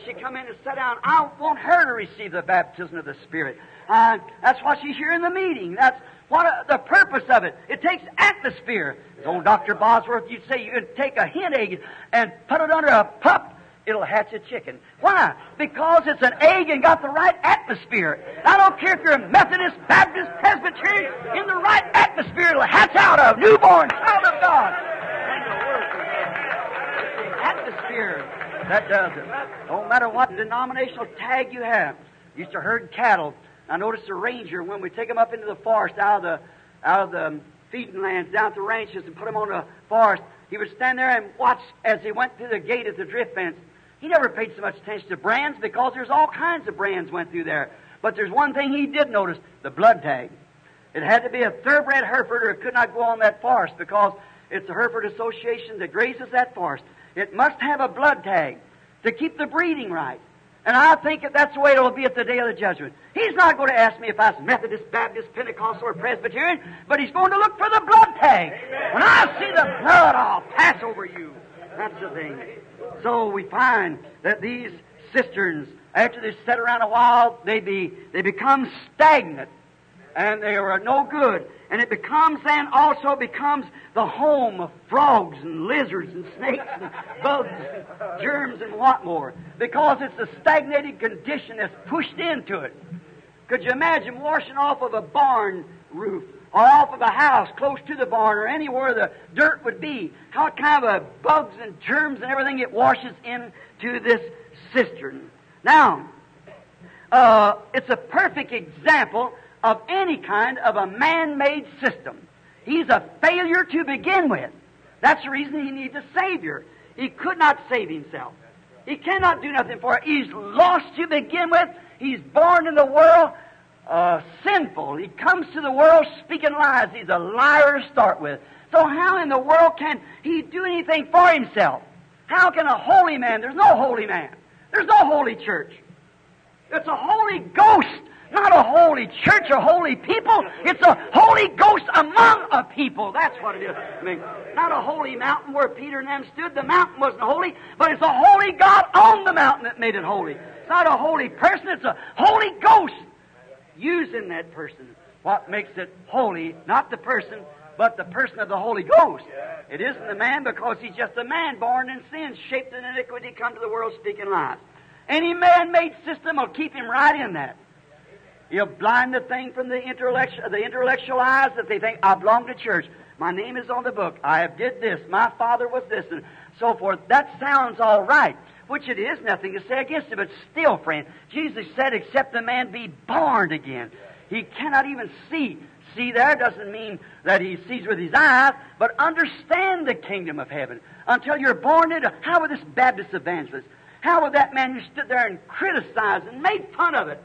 she come in and sat down. I want her to receive the baptism of the Spirit. Uh, that's why she's here in the meeting. That's what uh, the purpose of it. It takes atmosphere. As old Dr. Bosworth, you'd say you can take a hen egg and put it under a pup. It'll hatch a chicken. Why? Because it's an egg and got the right atmosphere. I don't care if you're a Methodist, Baptist, Presbyterian, in the right atmosphere it'll hatch out of. Newborn child of God. Atmosphere. That does it. No matter what denominational tag you have. Used to herd cattle. I noticed a ranger when we take them up into the forest out of the out of the feeding lands down to ranches and put them on the forest. He would stand there and watch as he went through the gate at the drift fence. He never paid so much attention to brands because there's all kinds of brands went through there. But there's one thing he did notice: the blood tag. It had to be a thoroughbred Hereford, or it could not go on that forest because it's the Hereford Association that grazes that forest. It must have a blood tag to keep the breeding right. And I think that that's the way it'll be at the day of the judgment. He's not going to ask me if I was Methodist, Baptist, Pentecostal, or Presbyterian, but he's going to look for the blood tag. When I see the blood, I'll pass over you. That's the thing. So we find that these cisterns, after they sit around a while, they be they become stagnant, and they are no good. And it becomes then also becomes the home of frogs and lizards and snakes and bugs, and germs and what more. Because it's a stagnated condition that's pushed into it. Could you imagine washing off of a barn roof or off of a house close to the barn or anywhere the dirt would be? How kind of bugs and germs and everything it washes into this cistern. Now, uh, it's a perfect example of any kind of a man-made system. He's a failure to begin with. That's the reason he needs a Savior. He could not save himself. He cannot do nothing for it. He's lost to begin with. He's born in the world uh, sinful. He comes to the world speaking lies. He's a liar to start with. So how in the world can he do anything for himself? How can a holy man? There's no holy man. There's no holy church. It's a Holy Ghost Not a holy church or holy people. It's a Holy Ghost among a people. That's what it is. I mean, not a holy mountain where Peter and them stood. The mountain wasn't holy, but it's a holy God on the mountain that made it holy. It's not a holy person, it's a Holy Ghost using that person. What makes it holy, not the person, but the person of the Holy Ghost. It isn't the man because he's just a man born in sin, shaped in iniquity, come to the world speaking lies. Any man-made system will keep him right in that. He'll blind the thing from the intellectual, the intellectual eyes that they think, I belong to church. My name is on the book. I have did this. My father was this, and so forth. That sounds all right, which it is nothing to say against it, but still, friend, Jesus said, except the man be born again. He cannot even see. See there doesn't mean that he sees with his eyes, but understand the kingdom of heaven. Until you're born into, how would this Baptist evangelist, how would that man who stood there and criticized and made fun of it,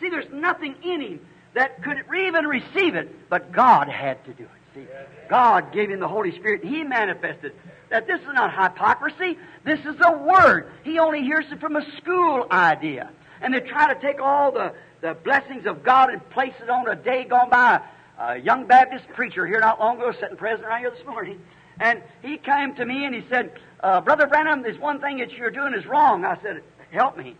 See, there's nothing in him that could even receive it, but God had to do it. See, God gave him the Holy Spirit. He manifested that this is not hypocrisy. This is a word. He only hears it from a school idea. And they try to take all the, the blessings of God and place it on a day gone by. A young Baptist preacher here not long ago, sitting present right here this morning, and he came to me and he said, uh, Brother Branham, there's one thing that you're doing is wrong. I said, Help me.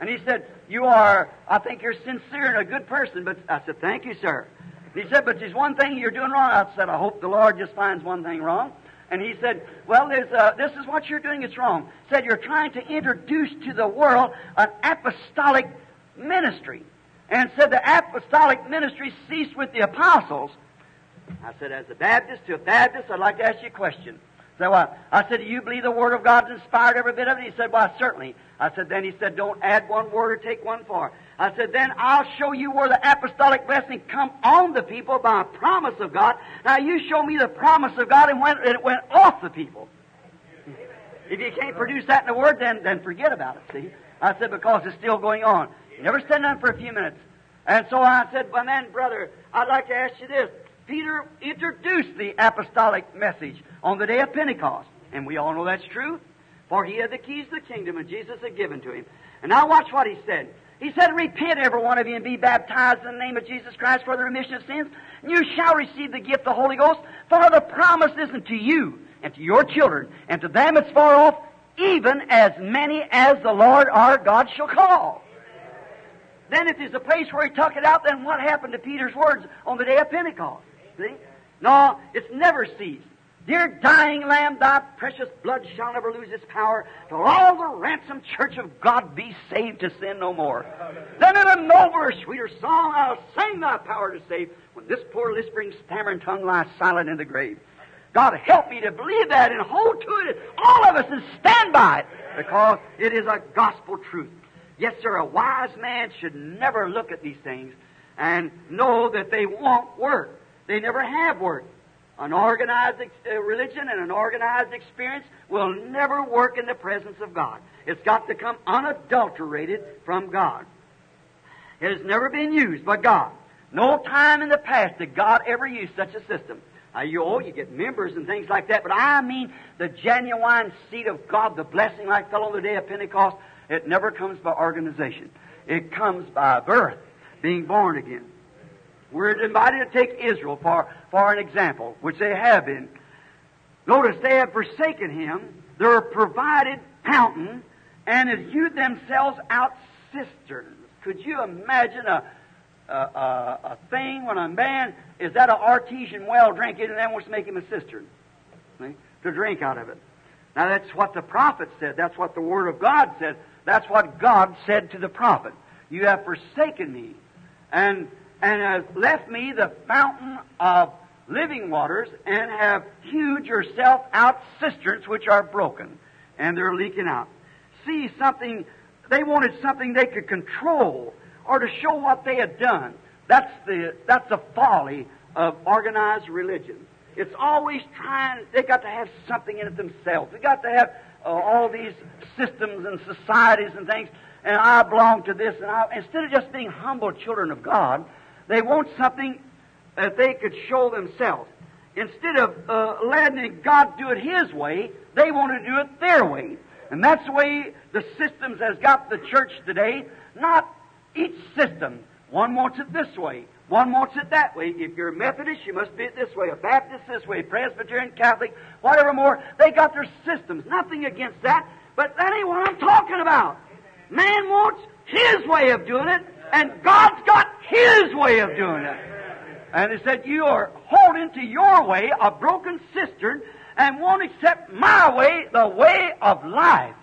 And he said, You are, I think you're sincere and a good person. But I said, Thank you, sir. He said, But there's one thing you're doing wrong. I said, I hope the Lord just finds one thing wrong. And he said, Well, uh, this is what you're doing, it's wrong. Said, You're trying to introduce to the world an apostolic ministry. And said, The apostolic ministry ceased with the apostles. I said, As a Baptist to a Baptist, I'd like to ask you a question. So uh, I said, Do you believe the Word of God's inspired every bit of it? He said, Well, certainly. I said, Then he said, Don't add one word or take one for. I said, Then I'll show you where the apostolic blessing come on the people by a promise of God. Now you show me the promise of God and when it went off the people. If you can't produce that in the Word, then, then forget about it, see? I said, Because it's still going on. You never stand on for a few minutes. And so I said, Well, then, brother, I'd like to ask you this. Peter introduced the apostolic message on the day of Pentecost. And we all know that's true, for he had the keys of the kingdom, and Jesus had given to him. And now watch what he said. He said, Repent, every one of you, and be baptized in the name of Jesus Christ for the remission of sins, and you shall receive the gift of the Holy Ghost, for the promise isn't to you, and to your children, and to them that's far off, even as many as the Lord our God shall call. Then if there's a place where he took it out, then what happened to Peter's words on the day of Pentecost? See? No, it's never ceased. Dear dying lamb, thy precious blood shall never lose its power till all the ransomed church of God be saved to sin no more. Then in a nobler, sweeter song I'll sing thy power to save when this poor lisping, stammering tongue lies silent in the grave. God help me to believe that and hold to it, all of us, and stand by it because it is a gospel truth. Yes, sir, a wise man should never look at these things and know that they won't work. They never have worked. An organized uh, religion and an organized experience will never work in the presence of God. It's got to come unadulterated from God. It has never been used by God. No time in the past did God ever use such a system. Now, you, oh, you get members and things like that, but I mean the genuine seed of God, the blessing like fell on the day of Pentecost, it never comes by organization. It comes by birth, being born again. We're invited to take Israel for, for an example, which they have been. Notice they have forsaken him. They're a provided fountain and have hewed themselves out cisterns. Could you imagine a, a, a, a thing when a man is at an artesian well drinking and then wants to make him a cistern see, to drink out of it? Now that's what the prophet said. That's what the Word of God said. That's what God said to the prophet. You have forsaken me and, and have left me the fountain of living waters and have hewed yourself out cisterns which are broken and they're leaking out. See something, they wanted something they could control or to show what they had done. That's the, that's the folly of organized religion. It's always trying, they got to have something in it themselves. They got to have uh, all these systems and societies and things, and I belong to this. And I, instead of just being humble children of God, they want something that they could show themselves. Instead of uh, letting God do it His way, they want to do it their way. And that's the way the systems has got the church today. Not each system One wants it this way. One wants it that way. If you're Methodist, you must be it this way. A Baptist this way. Presbyterian, Catholic, whatever more. They got their systems. Nothing against that. But that ain't what I'm talking about. Man wants his way of doing it, and God's got his way of doing it. And he said, You are holding to your way a broken cistern and won't accept my way, the way of life.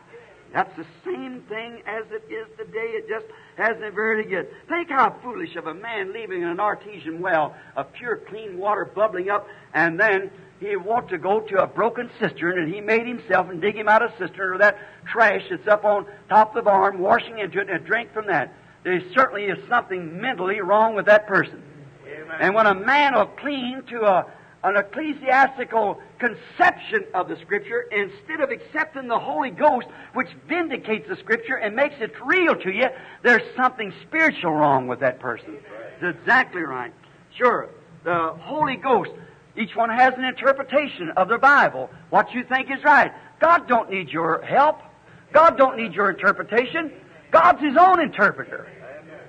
That's the same thing as it is today. It just hasn't very good. Think how foolish of a man leaving an artesian well of pure, clean water bubbling up, and then he want to go to a broken cistern, and he made himself and dig him out a cistern or that trash that's up on top of the barn, washing into it, and drink from that. There certainly is something mentally wrong with that person. Amen. And when a man will cling to a an ecclesiastical conception of the Scripture instead of accepting the Holy Ghost, which vindicates the Scripture and makes it real to you, there's something spiritual wrong with that person. That's exactly right. Sure, the Holy Ghost, each one has an interpretation of the Bible, what you think is right. God don't need your help. God don't need your interpretation. God's His own interpreter.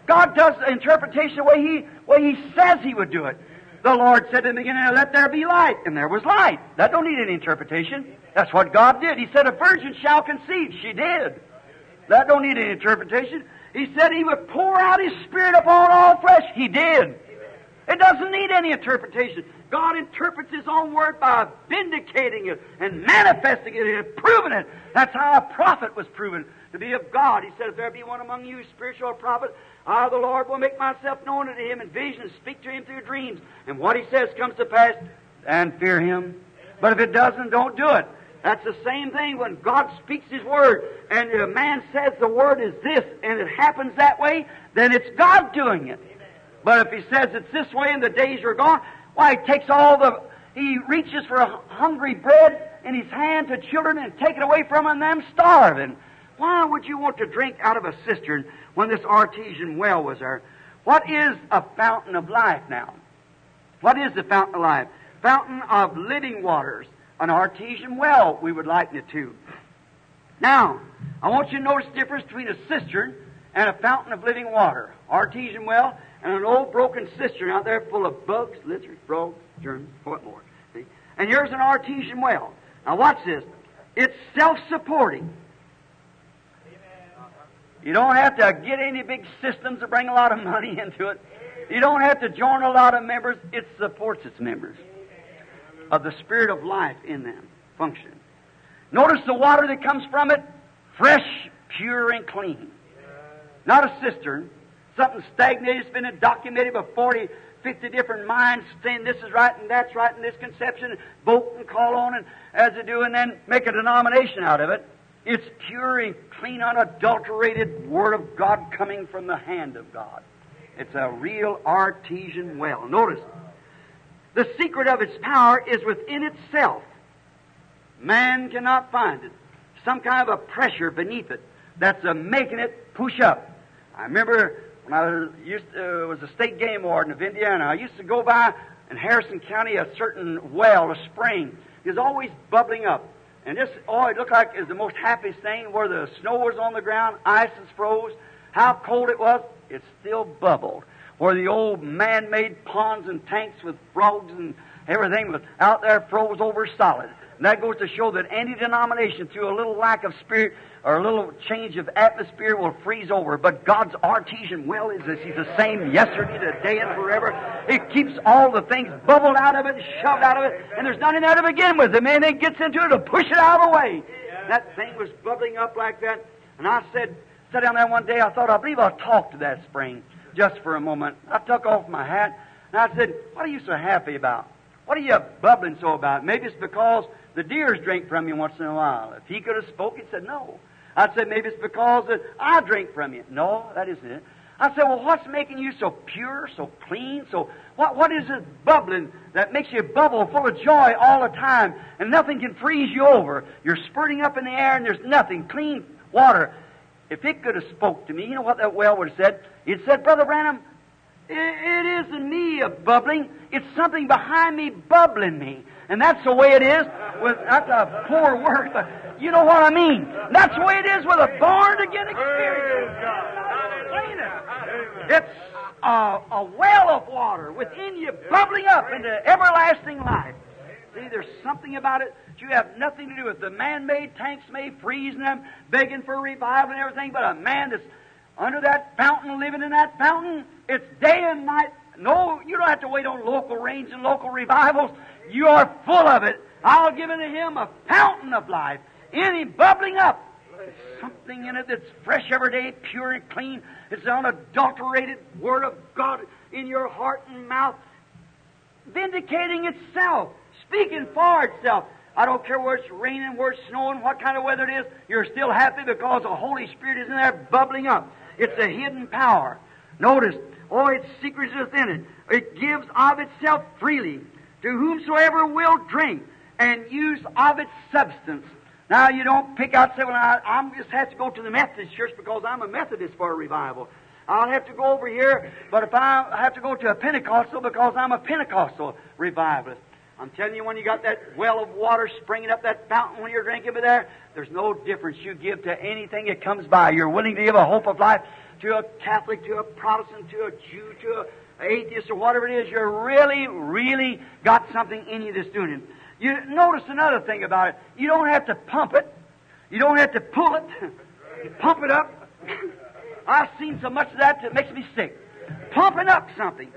God does the interpretation the way He, way he says He would do it. The Lord said in the beginning, let there be light. And there was light. That don't need any interpretation. That's what God did. He said, a virgin shall conceive. She did. That don't need any interpretation. He said he would pour out his spirit upon all flesh. He did. It doesn't need any interpretation. God interprets His own word by vindicating it and manifesting it and proving it. That's how a prophet was proven to be of God. He said, If there be one among you spiritual prophet, I, the Lord, will make myself known unto him in visions, speak to him through dreams. And what he says comes to pass, and fear him. But if it doesn't, don't do it. That's the same thing when God speaks His Word and a man says the Word is this and it happens that way, then it's God doing it. But if He says it's this way and the days are gone, why, He takes all the, He reaches for a hungry bread in His hand to children and take it away from them them starving. Why would you want to drink out of a cistern when this artesian well was there. What is a fountain of life now? What is the fountain of life? Fountain of living waters. An artesian well, we would liken it to. Now, I want you to notice the difference between a cistern and a fountain of living water. Artesian well and an old broken cistern out there full of bugs, lizards, frogs, germs, what more. See? And here's an artesian well. Now watch this. It's self-supporting. You don't have to get any big systems to bring a lot of money <laughs> into it. You don't have to join a lot of members. It supports its members of the spirit of life in them function. Notice the water that comes from it, fresh, pure, and clean. Not a cistern, something stagnated. It's been documented by 40, 50 different minds saying this is right and that's right and this conception, vote and call on and as they do, and then make a denomination out of it. It's pure and clean, unadulterated Word of God coming from the hand of God. It's a real artesian well. Notice, the secret of its power is within itself. Man cannot find it. Some kind of a pressure beneath it that's uh, making it push up. I remember when I was, used to, uh, was a state game warden of Indiana, I used to go by in Harrison County a certain well, a spring. It was always bubbling up. And this, oh, it looked like it was the most happiest thing where the snow was on the ground, ice was froze, how cold it was, it still bubbled. Where the old man-made ponds and tanks with frogs and everything was out there froze over solid. And that goes to show that any denomination, through a little lack of spirit or a little change of atmosphere, will freeze over. But God's artesian well is this. He's the same yesterday, today, and forever. He keeps all the things bubbled out of it, shoved out of it, and there's nothing there to begin with. The man that gets into it to push it out of the way. That thing was bubbling up like that. And I said, sat down there one day, I thought, I believe I'll talk to that spring just for a moment. I took off my hat, and I said, What are you so happy about? What are you bubbling so about? Maybe it's because the deers drink from you once in a while. If he could have spoken, he said, No. I'd say maybe it's because I drink from you. No, that isn't it. I said, well, what's making you so pure, so clean, so what, what is it bubbling that makes you bubble full of joy all the time and nothing can freeze you over? You're spurting up in the air and there's nothing, clean water. If it could have spoke to me, you know what that well would have said? It said, Brother Branham, it, it isn't me a bubbling. It's something behind me bubbling me. And that's the way it is with, that's a poor word, but you know what I mean. That's the way it is with a born again experience. It's a, a well of water within you, bubbling up into everlasting life. See, there's something about it that you have nothing to do with. The man-made tanks may freeze them, begging for revival and everything, but a man that's under that fountain, living in that fountain, it's day and night. No, you don't have to wait on local rains and local revivals. You are full of it. I'll give unto him a fountain of life him, bubbling up. Something in it that's fresh every day, pure and clean. It's the unadulterated Word of God in your heart and mouth, vindicating itself, speaking for itself. I don't care where it's raining, where it's snowing, what kind of weather it is, you're still happy because the Holy Spirit is in there bubbling up. It's a hidden power. Notice, all its secrets within it. It gives of itself freely to whomsoever will drink and use of its substance. Now, you don't pick out, say, well, I, I just have to go to the Methodist church because I'm a Methodist for a revival. I'll have to go over here, but if I have to go to a Pentecostal because I'm a Pentecostal revivalist. I'm telling you, when you got that well of water springing up that fountain when you're drinking it there, there's no difference you give to anything that comes by. You're willing to give a hope of life to a Catholic, to a Protestant, to a Jew, to an atheist, or whatever it is. You're really, really got something in you that's doing it. You notice another thing about it. You don't have to pump it. You don't have to pull it. You <laughs> pump it up. <laughs> I've seen so much of that that makes me sick. Pumping up something,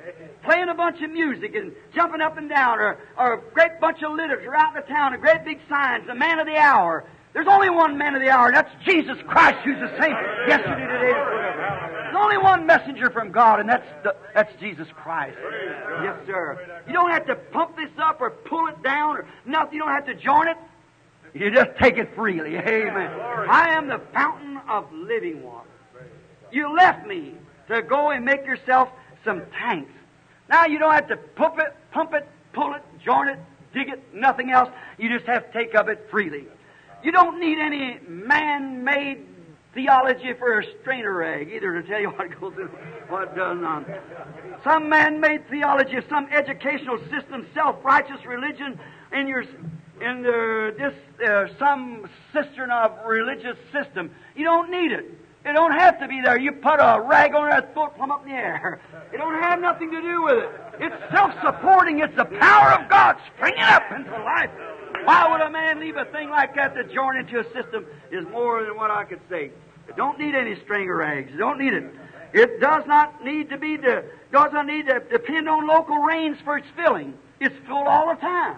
playing a bunch of music and jumping up and down, or, or a great bunch of literature out in the town, a great big signs, the man of the hour. There's only one man of the hour, and that's Jesus Christ, who's the same yesterday, today. There's only one messenger from God, and that's the, that's Jesus Christ. Yes, sir. You don't have to pump this up or pull it down or nothing. You don't have to join it. You just take it freely. Amen. I am the fountain of living water. You left me to go and make yourself some tanks. Now you don't have to pump it, pump it, pull it, join it, dig it, nothing else. You just have to take of it freely. You don't need any man-made theology for a strainer rag, either to tell you what goes in, what does not. Some man-made theology, of some educational system, self-righteous religion, in your in the, this uh, some cistern of religious system. You don't need it. It don't have to be there. You put a rag on it, throw it plumb up in the air. It don't have nothing to do with it. It's self-supporting. It's the power of God springing up into life. Why would a man leave a thing like that to join into a system is more than what I could say. It don't need any string or rags. You don't need it. It does not need to be the, doesn't need to depend on local rains for its filling. It's full all the time.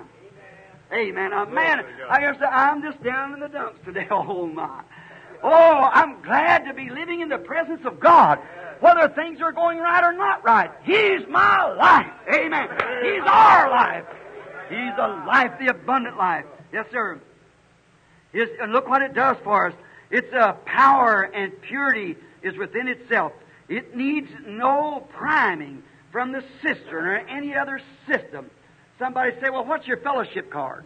Amen. A man, I guess I'm just down in the dumps today. <laughs> Oh my. Oh, I'm glad to be living in the presence of God. Whether things are going right or not right. He's my life. Amen. He's our life. He's the life, the abundant life. Yes, sir. And look what it does for us. Its uh, power and purity is within itself. It needs no priming from the cistern or any other system. Somebody say, well, what's your fellowship card?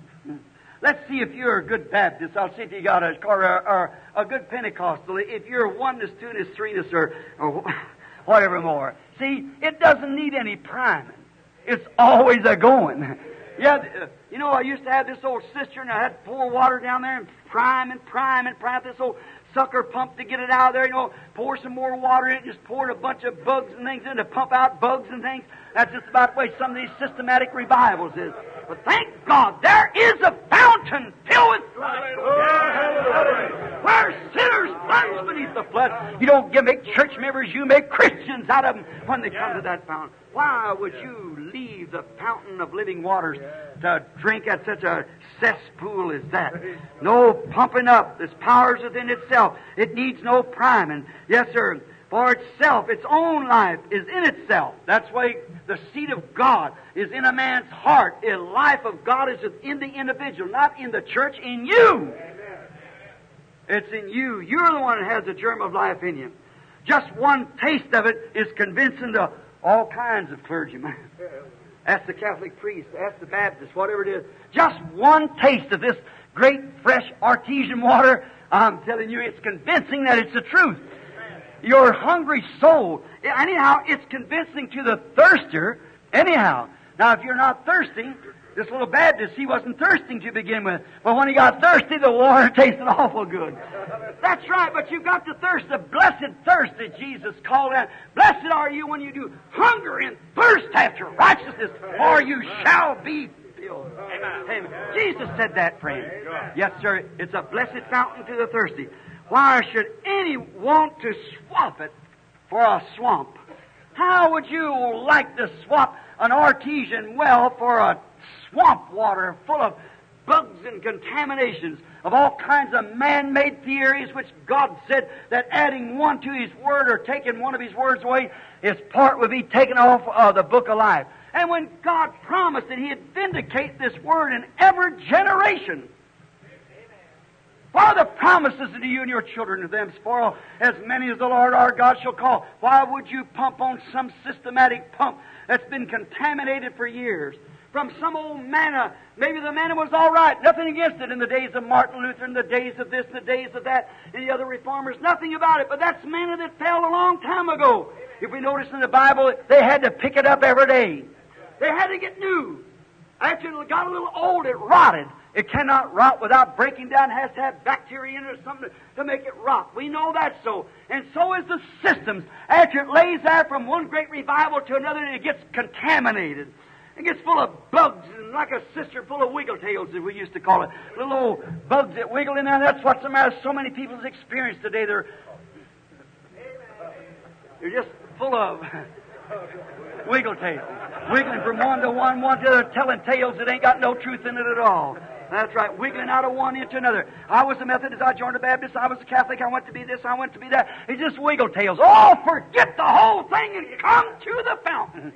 Let's see if you're a good Baptist. I'll see if you got a or, or a good Pentecostal. If you're oneness, two-ness, three-ness, or, or <laughs> whatever more. See, it doesn't need any priming. It's always a going. Yeah, uh, you know, I used to have this old cistern. I had to pour water down there and prime and prime and prime this old sucker pump to get it out of there. You know, pour some more water in it, just pour a bunch of bugs and things in to pump out bugs and things. That's just about the way some of these systematic revivals is. But thank God, there is a fountain filled with blood. Where sinners plunge beneath the flood. You don't give, make church members, you make Christians out of them when they come to that fountain. Why would you leave the fountain of living waters to drink at such a cesspool as that? No pumping up. This power's within itself. It needs no priming. Yes, sir. For itself, its own life is in itself. That's why the seed of God is in a man's heart. The life of God is in the individual, not in the church, in you. It's in you. You're the one that has the germ of life in you. Just one taste of it is convincing to all kinds of clergymen. Ask the Catholic priest, ask the Baptist, whatever it is. Just one taste of this great, fresh, artesian water, I'm telling you, it's convincing that it's the truth. Your hungry soul, anyhow, it's convincing to the thirster, anyhow. Now, if you're not thirsty, this little Baptist, he wasn't thirsting to begin with. But when he got thirsty, the water <laughs> tasted awful good. That's right, but you've got to thirst, the blessed thirst that Jesus called out. Blessed are you when you do hunger and thirst after righteousness, for you shall be filled. Amen. Jesus said that, friend. Yes, sir. It's a blessed fountain to the thirsty. Why should any want to swap it for a swamp? How would you like to swap an artesian well for a swamp water full of bugs and contaminations of all kinds of man-made theories which God said that adding one to His Word or taking one of His words away, His part would be taken off of the book of life. And when God promised that He'd vindicate this Word in every generation, what are the promises to you and your children to them? For as many as the Lord our God shall call. Why would you pump on some systematic pump that's been contaminated for years? From some old manna. Maybe the manna was all right. Nothing against it in the days of Martin Luther, in the days of this, in the days of that, and the other reformers. Nothing about it. But that's manna that fell a long time ago. If we notice in the Bible, they had to pick it up every day. They had to get new. After it got a little old, it rotted. It cannot rot without breaking down. It has to have bacteria in it or something to make it rot. We know that so. And so is the systems. After it lays there from one great revival to another, it gets contaminated. It gets full of bugs and like a sister full of wiggle tails, as we used to call it. Little old bugs that wiggle in there. That's what's the matter. So many people's experience today. They're, they're just full of wiggle tails. Wiggling from one to one, one to the other, telling tales that ain't got no truth in it at all. That's right, wiggling out of one into another. I was a Methodist, I joined a Baptist, I was a Catholic, I went to be this, I went to be that. It's just wiggle tails. Oh, forget the whole thing and come to the fountain.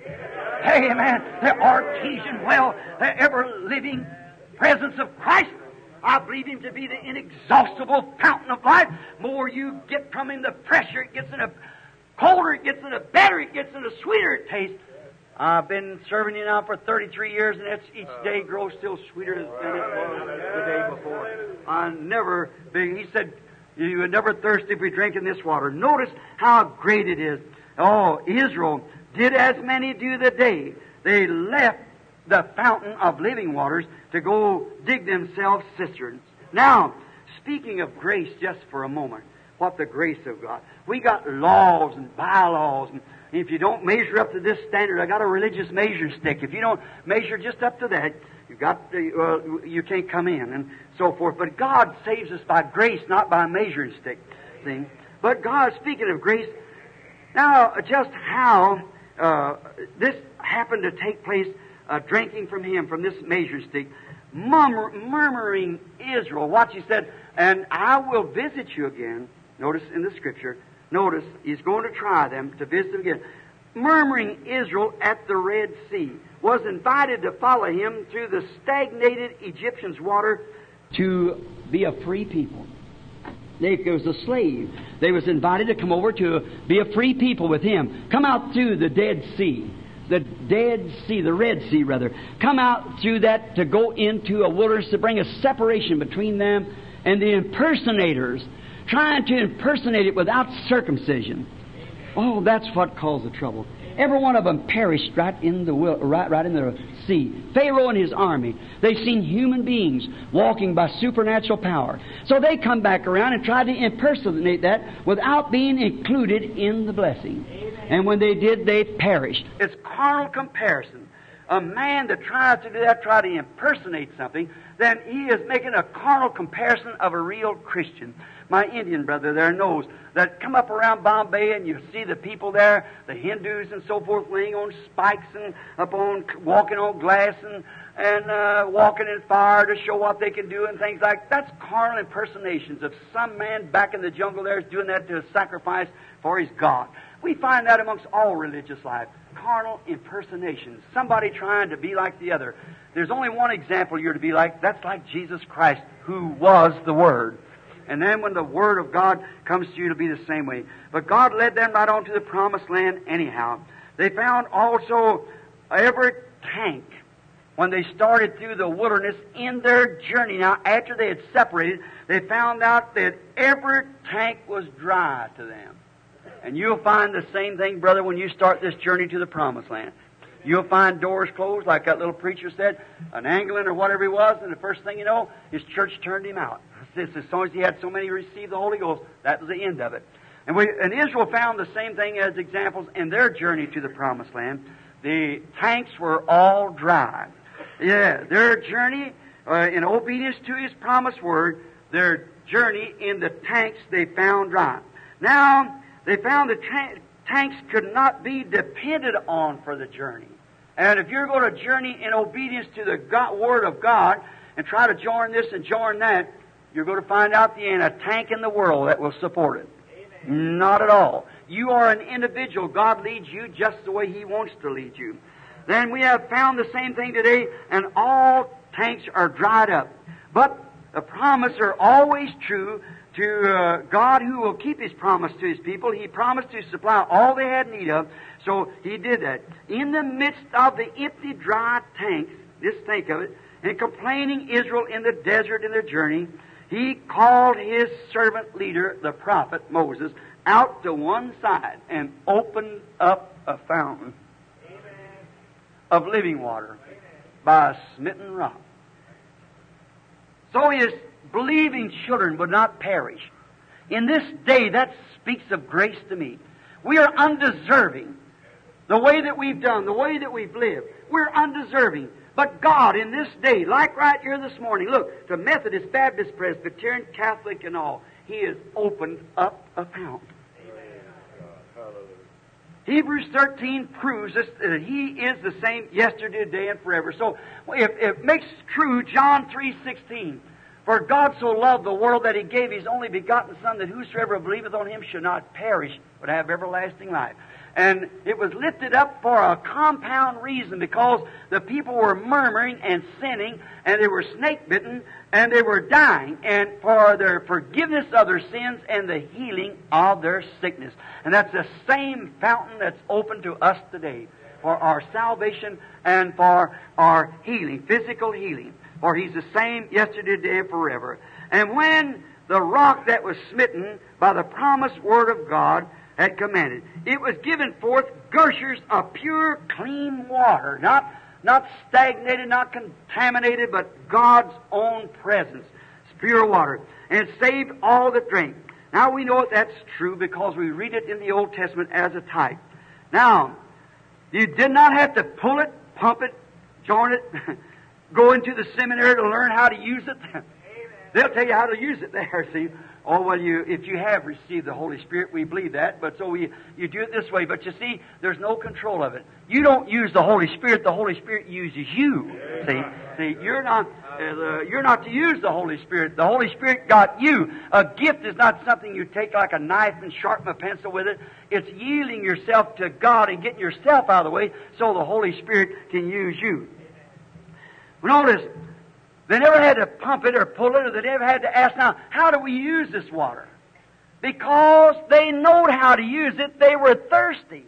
Hey, man, the artesian well, the ever living presence of Christ. I believe Him to be the inexhaustible fountain of life. More you get from Him, the fresher it gets in the colder it gets and the better it gets and the sweeter it tastes. I've been serving you now for 33 years, and it's, each day grows still sweeter than it was the day before. I never, he said, you would never thirst if we drink in this water. Notice how great it is. Oh, Israel did as many do the day. They left the fountain of living waters to go dig themselves cisterns. Now, speaking of grace just for a moment, what the grace of God. We got laws and bylaws and if you don't measure up to this standard, I got a religious measure stick. If you don't measure just up to that, you got uh, you can't come in and so forth. But God saves us by grace, not by a measuring stick thing. But God, speaking of grace, now just how uh, this happened to take place, uh, drinking from Him from this measuring stick, murmur, murmuring Israel. Watch, He said, and I will visit you again. Notice in the Scripture Notice, he's going to try them to visit them again. Murmuring Israel at the Red Sea was invited to follow him through the stagnated Egyptians' water to be a free people. They was a slave. They was invited to come over to be a free people with him. Come out through the Dead Sea. The Dead Sea, the Red Sea rather. Come out through that to go into a wilderness to bring a separation between them and the impersonators trying to impersonate it without circumcision. Oh, that's what caused the trouble. Every one of them perished right in the right, right in the sea. Pharaoh and his army. They've seen human beings walking by supernatural power. So they come back around and try to impersonate that without being included in the blessing. And when they did, they perished. It's carnal comparison. A man that tries to do that, try to impersonate something, then he is making a carnal comparison of a real Christian my Indian brother there knows that come up around Bombay and you see the people there, the Hindus and so forth, laying on spikes and up on walking on glass and and uh, walking in fire to show what they can do and things like that's carnal impersonations of some man back in the jungle there is doing that to sacrifice for his God. We find that amongst all religious life. Carnal impersonations. Somebody trying to be like the other. There's only one example you're to be like. That's like Jesus Christ, who was the Word. And then when the Word of God comes to you, to be the same way. But God led them right on to the promised land anyhow. They found also every tank when they started through the wilderness in their journey. Now, after they had separated, they found out that every tank was dry to them. And you'll find the same thing, brother, when you start this journey to the promised land. You'll find doors closed, like that little preacher said, an Anglican or whatever he was, and the first thing you know, his church turned him out. As soon as he had so many receive the Holy Ghost, that was the end of it. And, we, and Israel found the same thing as examples in their journey to the Promised Land. The tanks were all dry. Yeah, their journey uh, in obedience to His promised word, their journey in the tanks they found dry. Now, they found the ta- tanks could not be depended on for the journey. And if you're going to journey in obedience to the God, Word of God and try to join this and join that, you're going to find out there ain't a tank in the world that will support it. Amen. Not at all. You are an individual. God leads you just the way He wants to lead you. Then we have found the same thing today, and all tanks are dried up. But the promises are always true to uh, God who will keep His promise to His people. He promised to supply all they had need of, so He did that. In the midst of the empty, dry tanks, just think of it, and complaining Israel in the desert in their journey, He called His servant leader, the prophet Moses, out to one side and opened up a fountain Amen. of living water Amen. by a smitten rock. So his believing children would not perish. In this day, that speaks of grace to me. We are undeserving. The way that we've done, the way that we've lived, we're undeserving. But God, in this day, like right here this morning, look, to Methodist, Baptist, Presbyterian, Catholic, and all, He has opened up a fountain. Hebrews 13 proves us that He is the same yesterday, today, and forever. So, if, if it makes true John 3.16, for God so loved the world that He gave His only begotten Son, that whosoever believeth on Him should not perish, but have everlasting life. And it was lifted up for a compound reason because the people were murmuring and sinning, and they were snake bitten, and they were dying, and for their forgiveness of their sins and the healing of their sickness. And that's the same fountain that's open to us today for our salvation and for our healing, physical healing for he's the same yesterday, today, and forever. And when the rock that was smitten by the promised word of God had commanded, it was given forth gushers of pure, clean water, not not stagnated, not contaminated, but God's own presence. It's pure water. And it saved all that drink. Now we know that that's true because we read it in the Old Testament as a type. Now, you did not have to pull it, pump it, join it. <laughs> go into the seminary to learn how to use it. <laughs> They'll tell you how to use it there, see. Oh, well, you, if you have received the Holy Spirit, we believe that, but so we, you do it this way. But you see, there's no control of it. You don't use the Holy Spirit, the Holy Spirit uses you. See? See, you're not, uh, you're not to use the Holy Spirit. The Holy Spirit got you. A gift is not something you take like a knife and sharpen a pencil with it. It's yielding yourself to God and getting yourself out of the way so the Holy Spirit can use you. Notice, they never had to pump it or pull it, or they never had to ask, now, how do we use this water? Because they know how to use it, they were thirsty.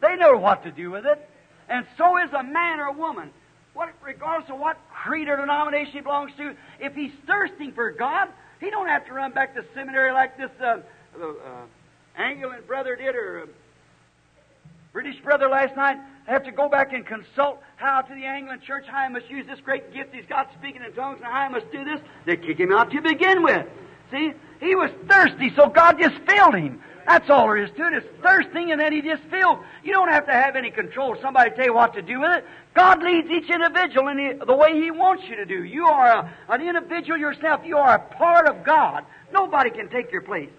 They know what to do with it. And so is a man or a woman. What, regardless of what creed or denomination he belongs to, if he's thirsting for God, he don't have to run back to seminary like this uh, uh, uh Anglican brother did or uh, British brother last night have to go back and consult how to the Anglican church, how I must use this great gift he's got speaking in tongues, and how I must do this. They kick him out to begin with. See? He was thirsty, so God just filled him. That's all there is to it. It's thirsting, and then he just filled. You don't have to have any control. Somebody tell you what to do with it. God leads each individual in the, the way He wants you to do. You are a, an individual yourself. You are a part of God. Nobody can take your place.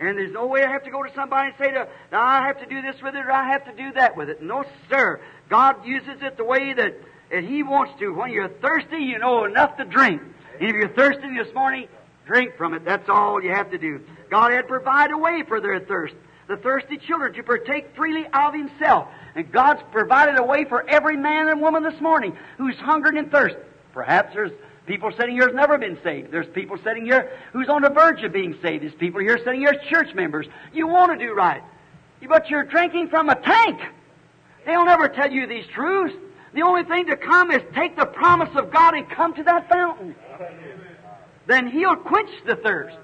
And there's no way I have to go to somebody and say, to, now I have to do this with it or I have to do that with it. No, sir. God uses it the way that, that He wants to. When you're thirsty, you know enough to drink. And if you're thirsty this morning, drink from it. That's all you have to do. God had provided a way for their thirst. The thirsty children to partake freely of Himself. And God's provided a way for every man and woman this morning who's hungered and thirst. Perhaps there's People sitting here has never been saved. There's people sitting here who's on the verge of being saved. There's people here sitting here as church members. You want to do right. But you're drinking from a tank. They'll never tell you these truths. The only thing to come is take the promise of God and come to that fountain. Then He'll quench the thirst.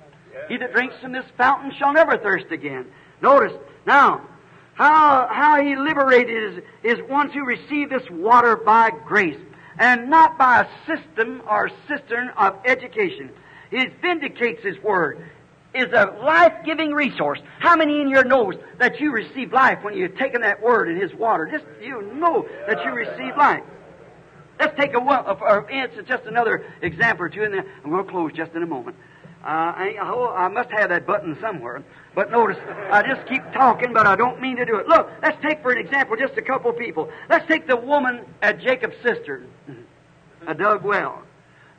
He that drinks from this fountain shall never thirst again. Notice, now, how, how he liberated is, is ones who receive this water by grace and not by a system or cistern of education. He vindicates his word is a life-giving resource. How many in your knows that you receive life when you've taken that word in His water? Just you know that you receive life. Let's take a, for instance, just another example or two, and then I'm going to close just in a moment. Uh, I, I must have that button somewhere. But notice, I just keep talking, but I don't mean to do it. Look, let's take for an example just a couple of people. Let's take the woman at Jacob's cistern, a dug well.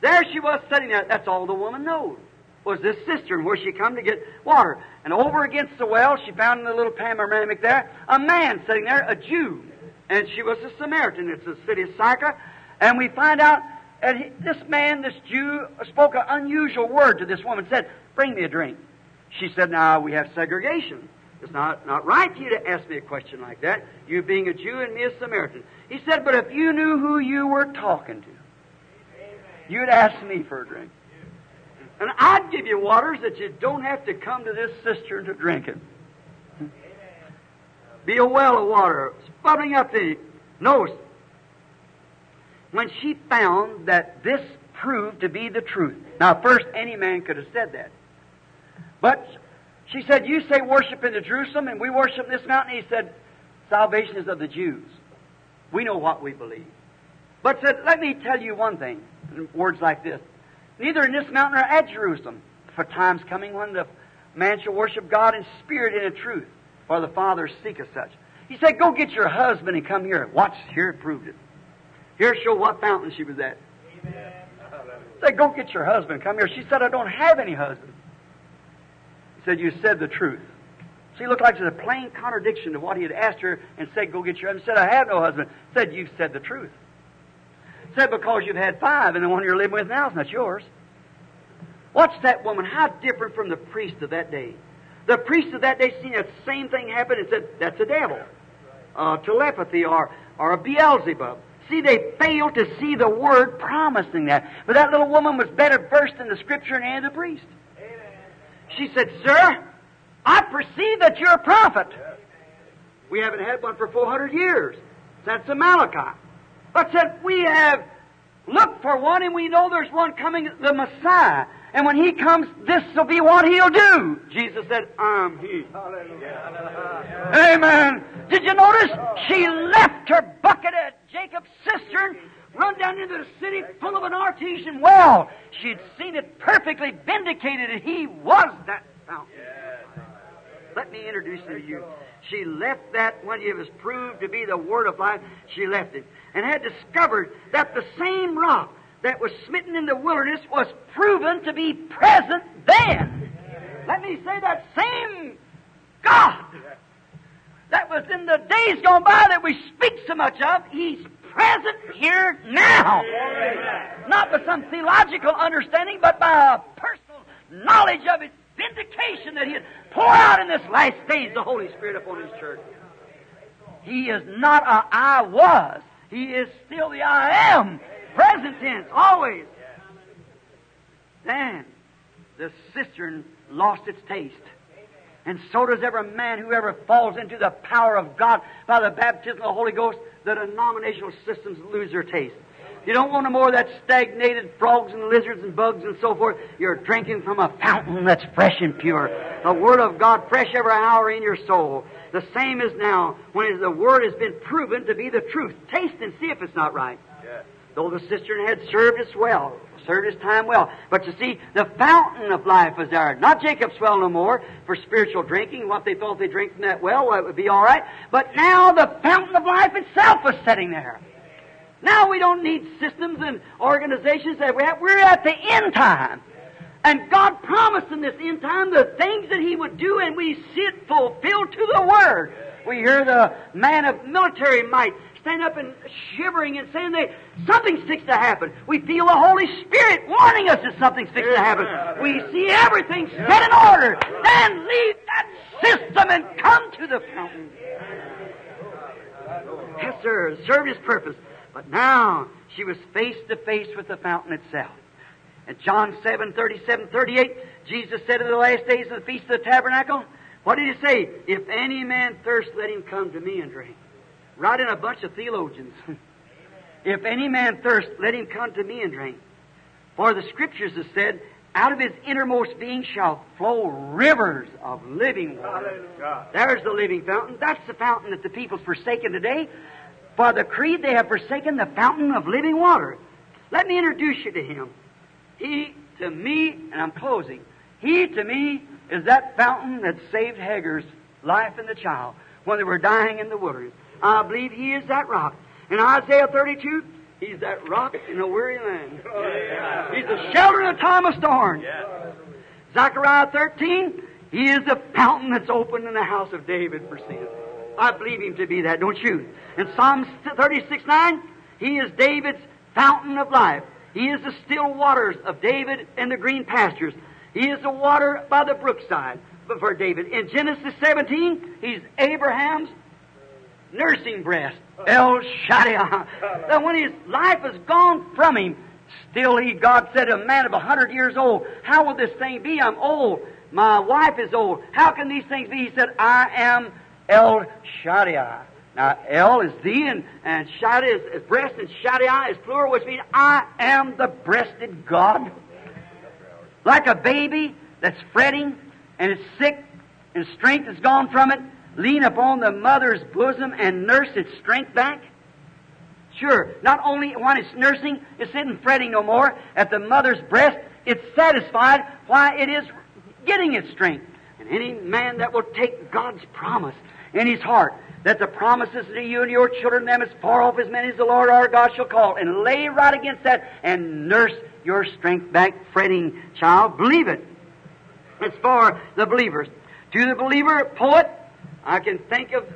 There she was sitting there. That's all the woman knows was this cistern where she come to get water. And over against the well, she found in the little panoramic there a man sitting there, a Jew. And she was a Samaritan. It's the city of Sychar. And we find out that this man, this Jew, spoke an unusual word to this woman, said, Bring me a drink. She said, Now we have segregation. It's not, not right for you to ask me a question like that, you being a Jew and me a Samaritan. He said, But if you knew who you were talking to, you'd ask me for a drink. And I'd give you waters that you don't have to come to this cistern to drink it. Be a well of water, bubbling up the nose. When she found that this proved to be the truth. Now, first, any man could have said that. But she said, You say worship in the Jerusalem, and we worship in this mountain. He said, Salvation is of the Jews. We know what we believe. But said, Let me tell you one thing, in words like this neither in this mountain or at Jerusalem. For times coming when the man shall worship God in spirit and in truth, for the Father seeketh such. He said, Go get your husband and come here. Watch, here it proved it. Here show what fountain she was at. Amen. He said, Go get your husband, come here. She said, I don't have any husband. Said, You said the truth. She looked like it was a plain contradiction to what he had asked her and said, Go get your husband. Said, I have no husband. Said, You've said the truth. Said because you've had five and the one you're living with now is not yours. Watch that woman. How different from the priest of that day. The priest of that day seen that same thing happen and said, that's a devil. Uh, telepathy or, or a Beelzebub. See, they failed to see the word promising that. But that little woman was better versed in the scripture than any of the priest. She said, Sir, I perceive that you're a prophet. We haven't had one for 400 years. That's a Malachi but said, We have looked for one and we know there's one coming, the Messiah. And when he comes, this will be what he'll do. Jesus said, I'm he. Hallelujah. Amen. Did you notice? She left her bucket at Jacob's cistern, run down into the city full of an artesian well. She'd seen it perfectly vindicated and he was that fountain. Let me introduce him to you. She left that when it was proved to be the word of life. She left it and had discovered that the same rock that was smitten in the wilderness was proven to be present then. Let me say that same God that was in the days gone by that we speak so much of, He's present here now. Not by some theological understanding, but by a personal knowledge of His vindication that He'd pour out in this last days the Holy Spirit upon His church. He is not a I was. He is still the I am. Present tense, always. Then the cistern lost its taste. And so does every man who ever falls into the power of God by the baptism of the Holy Ghost. The denominational systems lose their taste. You don't want no more of that stagnated frogs and lizards and bugs and so forth. You're drinking from a fountain that's fresh and pure. The Word of God fresh every hour in your soul. The same as now when the Word has been proven to be the truth. Taste and see if it's not right. Yes. Though the cistern had served its well, served its time well. But you see, the fountain of life was there. Not Jacob's well no more for spiritual drinking. What they thought they drank from that well, well, it would be all right. But now the fountain of life itself was sitting there. Now we don't need systems and organizations that we have. We're at the end time. And God promised in this end time the things that He would do, and we see it fulfilled to the Word. We hear the man of military might stand up and shivering and saying that something's fixed to happen. We feel the Holy Spirit warning us that something's fixed to happen. We see everything set in order. Then leave that system and come to the fountain. Yes, sir. Served His purpose. But now she was face to face with the fountain itself. And John 7, 37, 38, Jesus said in the last days of the Feast of the Tabernacle, What did he say? If any man thirst, let him come to me and drink. Right in a bunch of theologians. <laughs> if any man thirst, let him come to me and drink. For the scriptures have said, out of his innermost being shall flow rivers of living water. There's the living fountain. That's the fountain that the people's forsaken today. For the creed, they have forsaken the fountain of living water. Let me introduce you to him. He, to me, and I'm closing, he, to me, is that fountain that saved Hagar's life and the child when they were dying in the wilderness. I believe he is that rock. In Isaiah 32, he's that rock in a weary land. He's a shelter in a time of storm. Zechariah 13, he is the fountain that's opened in the house of David for sin. I believe him to be that, don't you? In Psalms 36 9, he is David's fountain of life. He is the still waters of David and the green pastures. He is the water by the brookside for David. In Genesis 17, he's Abraham's nursing breast. El Shaddai. That when his life is gone from him, still he, God said, a man of a hundred years old, how will this thing be? I'm old. My wife is old. How can these things be? He said, I am El Shaddai. Now, El is thee, and, and Shaddai is, is breast, and Shaddai is plural, which means I am the breasted God. Like a baby that's fretting and is sick and strength is gone from it, lean upon the mother's bosom and nurse its strength back? Sure, not only when it's nursing, it's sitting fretting no more. At the mother's breast, it's satisfied why it is getting its strength. And any man that will take God's promise in his heart, that the promises to you and your children, them as far off as many as the Lord our God shall call, and lay right against that and nurse your strength back, fretting child. Believe it. It's for the believers. To the believer poet, I can think of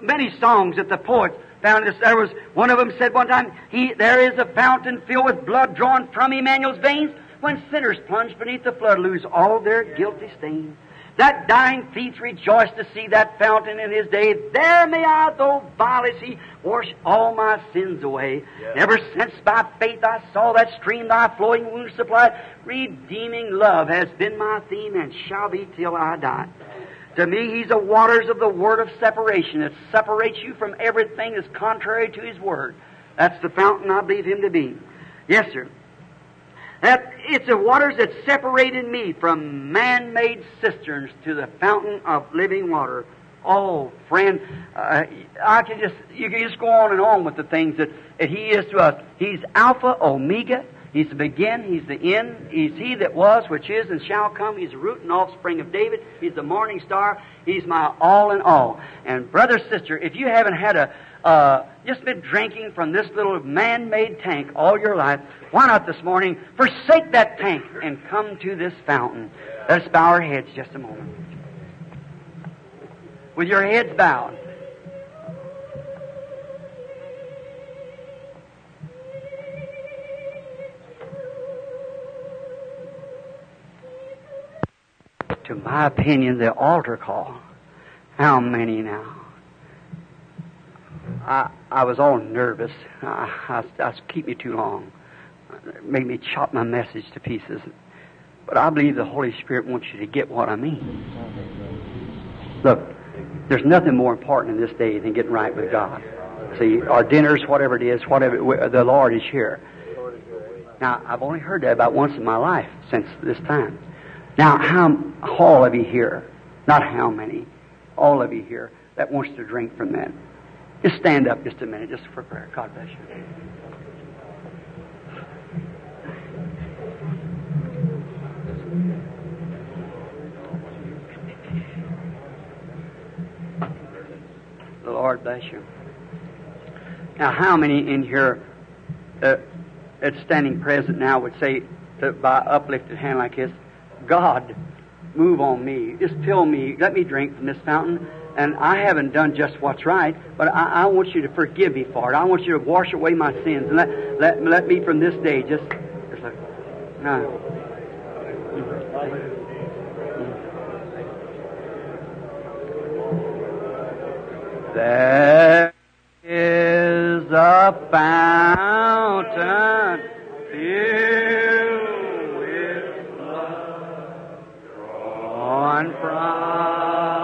many songs that the poets found this. There was one of them said one time, he, there is a fountain filled with blood drawn from Emmanuel's veins. When sinners plunge beneath the flood, lose all their guilty stain. That dying thief rejoiced to see that fountain in his day. There may I, though vile as he, wash all my sins away. Yes. Ever since by faith I saw that stream thy flowing wounds supplied, redeeming love has been my theme and shall be till I die. To me, he's the waters of the word of separation. It separates you from everything that's contrary to his word. That's the fountain I believe him to be. Yes, sir. That it's the waters that separated me from man-made cisterns to the fountain of living water. Oh, friend, uh, I can just you can just go on and on with the things that, that He is to us. He's Alpha, Omega. He's the begin, He's the end. He's He that was, which is, and shall come. He's the root and offspring of David. He's the morning star. He's my all in all. And brother, sister, if you haven't had a uh, just been drinking from this little man-made tank all your life, why not this morning forsake that tank and come to this fountain? Let's bow our heads just a moment. With your heads bowed. To my opinion, the altar call. How many now? I, I was all nervous. I, I, I keep me too long. It made me chop my message to pieces. But I believe the Holy Spirit wants you to get what I mean. Look, there's nothing more important in this day than getting right with God. See, our dinners, whatever it is, whatever the Lord is here. Now, I've only heard that about once in my life since this time. Now, how all of you here, not how many, all of you here that wants to drink from that. Just stand up just a minute, just for prayer. God bless you. The Lord bless you. Now, how many in here uh, that's standing present now would say, to, by uplifted hand like this, God, move on me. Just fill me. Let me drink from this fountain. And I haven't done just what's right, but I, I want you to forgive me for it. I want you to wash away my sins and let, let, let me from this day just, just no. There is a fountain filled on from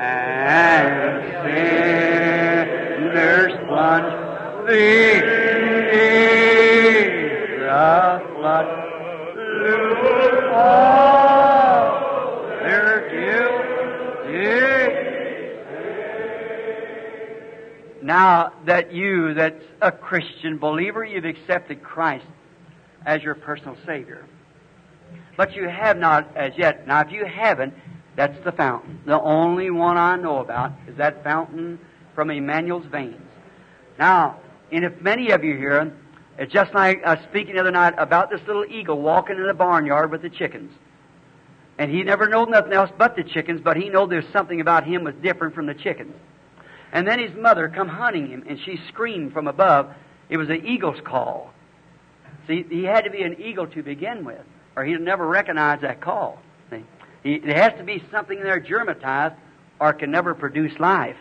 and sinners the flood. Now that you, that's a Christian believer, you've accepted Christ as your personal Savior. But you have not as yet. Now, if you haven't, that's the fountain. The only one I know about is that fountain from Emmanuel's veins. Now, and if many of you here, it's just like I was speaking the other night about this little eagle walking in the barnyard with the chickens. And he never knowed nothing else but the chickens, but he know there's something about him was different from the chickens. And then his mother come hunting him, and she screamed from above. It was an eagle's call. See, he had to be an eagle to begin with, or he'd never recognize that call. There has to be something there germatized, or it can never produce life.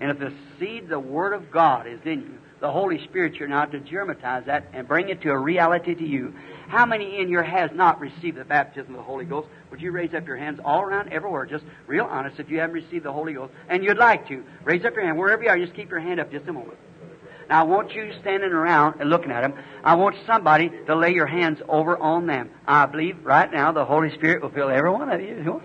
And if the seed, the Word of God, is in you, the Holy Spirit, you're now to germatize that and bring it to a reality to you. How many in here has not received the baptism of the Holy Ghost? Would you raise up your hands all around everywhere, just real honest, if you haven't received the Holy Ghost and you'd like to? Raise up your hand wherever you are. Just keep your hand up just a moment. I want you standing around and looking at them. I want somebody to lay your hands over on them. I believe right now the Holy Spirit will fill every one of you.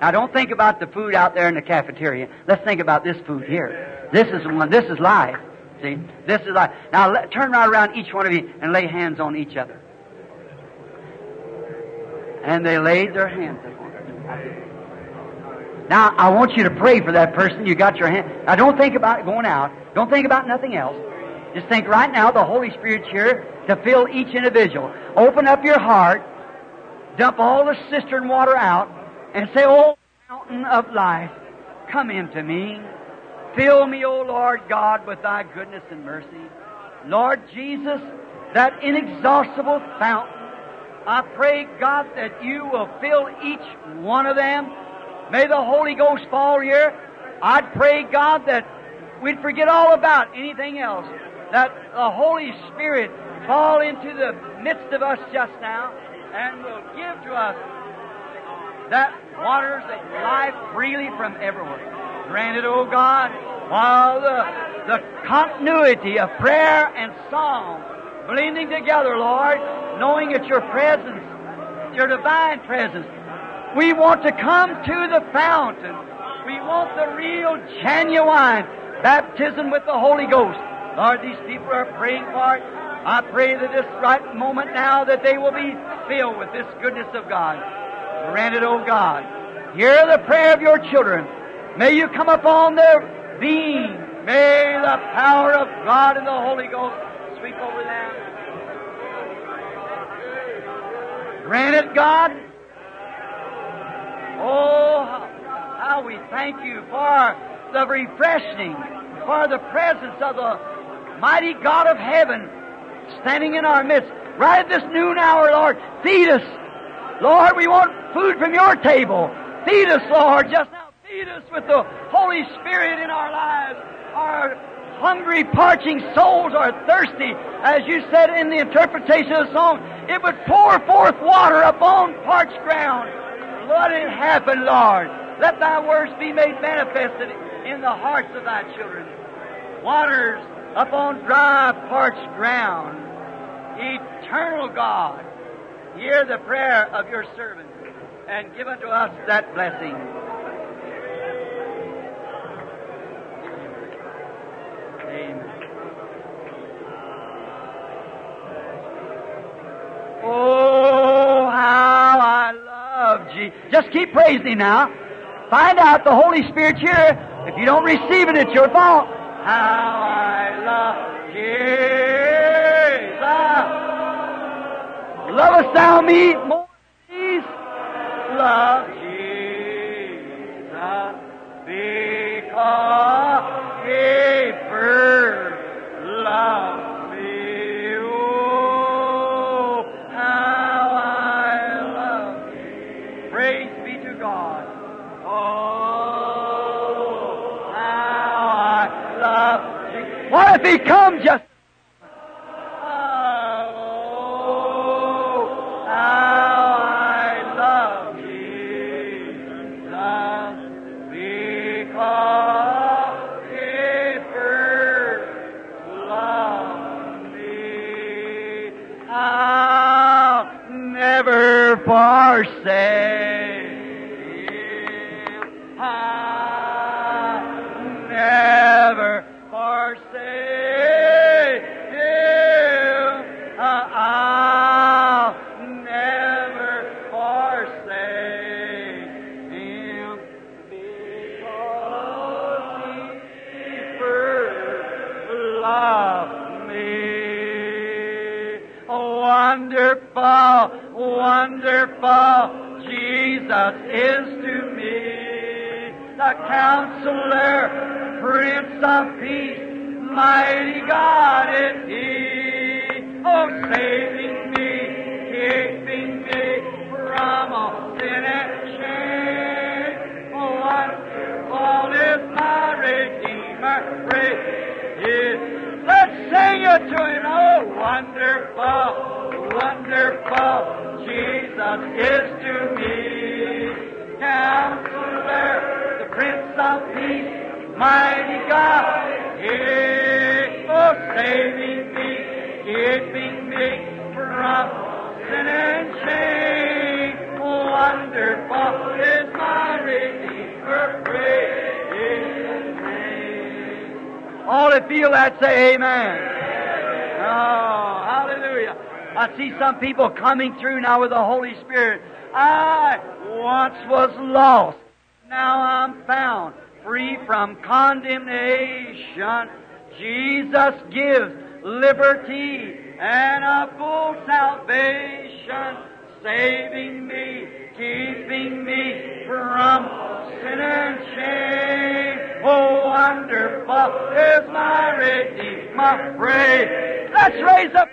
Now, don't think about the food out there in the cafeteria. Let's think about this food here. This is one. This is life. See, this is life. Now, let, turn right around each one of you and lay hands on each other. And they laid their hands upon Now, I want you to pray for that person. You got your hand. Now, don't think about going out. Don't think about nothing else. Just think right now the Holy Spirit's here to fill each individual. Open up your heart, dump all the cistern water out, and say, Oh, fountain of life, come into me. Fill me, O Lord God, with thy goodness and mercy. Lord Jesus, that inexhaustible fountain, I pray, God, that you will fill each one of them. May the Holy Ghost fall here. I'd pray, God, that we'd forget all about anything else. That the Holy Spirit fall into the midst of us just now and will give to us that waters that life freely from everywhere. Grant it, O God, while the, the continuity of prayer and song blending together, Lord, knowing it's your presence, your divine presence. We want to come to the fountain. We want the real, genuine baptism with the Holy Ghost. Lord, these people are praying for it. I pray that this right moment now that they will be filled with this goodness of God. Grant it, O God. Hear the prayer of your children. May you come upon their being. May the power of God and the Holy Ghost sweep over them. Grant it, God. Oh, how, how we thank you for the refreshing, for the presence of the mighty God of heaven standing in our midst. Right at this noon hour, Lord, feed us. Lord, we want food from your table. Feed us, Lord, just now. Feed us with the Holy Spirit in our lives. Our hungry, parching souls are thirsty. As you said in the interpretation of the song, it would pour forth water upon parched ground. Let it happen, Lord. Let thy words be made manifested in the hearts of thy children. Waters upon dry, parched ground. Eternal God, hear the prayer of your servant and give unto us that blessing. Amen. Oh, how I love Jesus. Just keep praising now. Find out the Holy Spirit's here. If you don't receive it, it's your fault. How I love Jesus. Lovest thou me more than these? Love Jesus because He first loved loved me. I'll never forsake counselor, Prince of Peace, mighty God is He. Oh, saving me, keeping me from all sin and shame. Oh, wonderful is my Redeemer, praise Let's sing it to him. Oh, wonderful, wonderful, Jesus is to me. All feel that say amen. Oh, hallelujah. I see some people coming through now with the Holy Spirit. I once was lost. Now I'm found free from condemnation. Jesus gives liberty and a full salvation, saving me, keeping me from sin and shame. Oh, wonderful is my Redeemer. Praise. Let's raise up.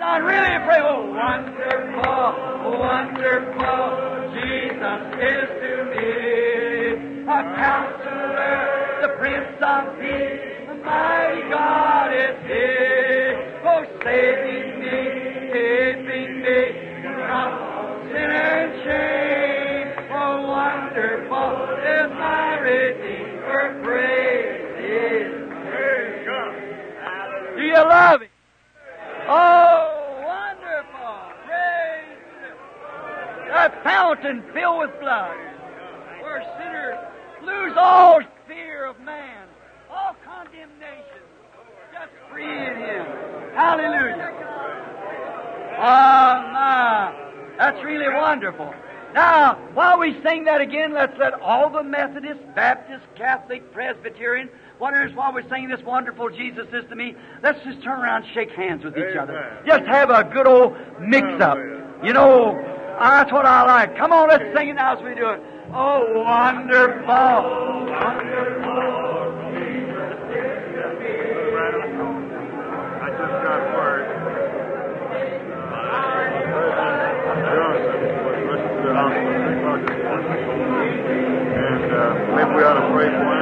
I really pray. Oh, wonderful, wonderful, Jesus is to me a counselor, the Prince of Peace, the mighty God is He. Oh, saving me, keeping me from sin and shame. Oh, wonderful is my Redeemer. Praise His name. Do you love Him? Oh, wonderful! Praise Him. That fountain filled with blood, where sinners lose all fear of man, all condemnation, just free in Him. Hallelujah! Oh my, that's really wonderful. Now, while we sing that again, let's let all the Methodist, Baptist, Catholic, Presbyterian, whatever, while we're singing this wonderful Jesus is to me, let's just turn around and shake hands with each other. Just have a good old mix up. You know, that's what I like. Come on, let's sing it now as we do it. Oh, wonderful, wonderful. I just got word. Was rushed to the. And uh, maybe we ought to pray for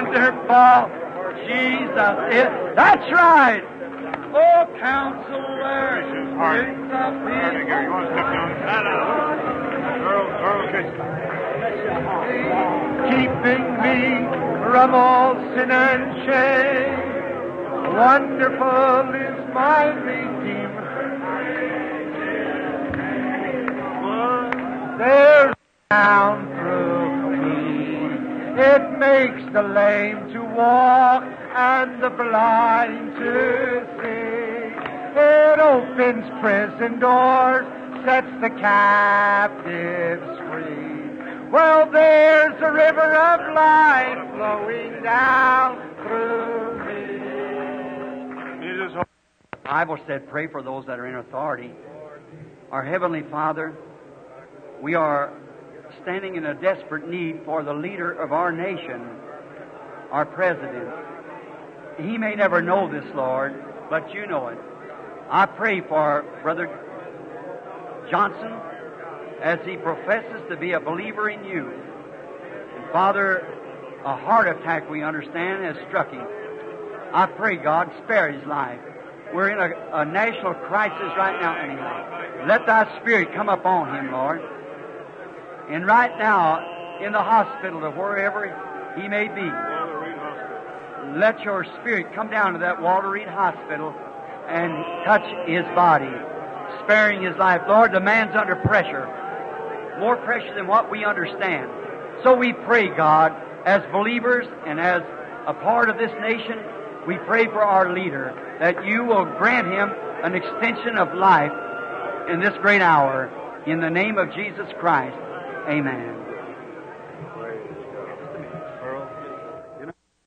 Wonderful Jesus is. That's right. Oh, counselor, Prince of Ernie, you want to step down? Earl, Earl keeping me from all sin and shame. Wonderful is my Redeemer. There's down through. It makes the lame to walk and the blind to see. It opens prison doors, sets the captives free. Well, there's a river of life flowing down through me. The Bible said, pray for those that are in authority. Our Heavenly Father, we are standing in a desperate need for the leader of our nation, our President. He may never know this, Lord, but you know it. I pray for Brother Johnson as he professes to be a believer in you. And Father, a heart attack, we understand, has struck him. I pray, God, spare his life. We're in a, a national crisis right now, anyway. Let thy spirit come upon him, Lord. And right now, in the hospital or wherever he may be, let your spirit come down to that Walter Reed Hospital and touch his body, sparing his life. Lord, the man's under pressure, more pressure than what we understand. So we pray, God, as believers and as a part of this nation, we pray for our leader that you will grant him an extension of life in this great hour. In the name of Jesus Christ, amen.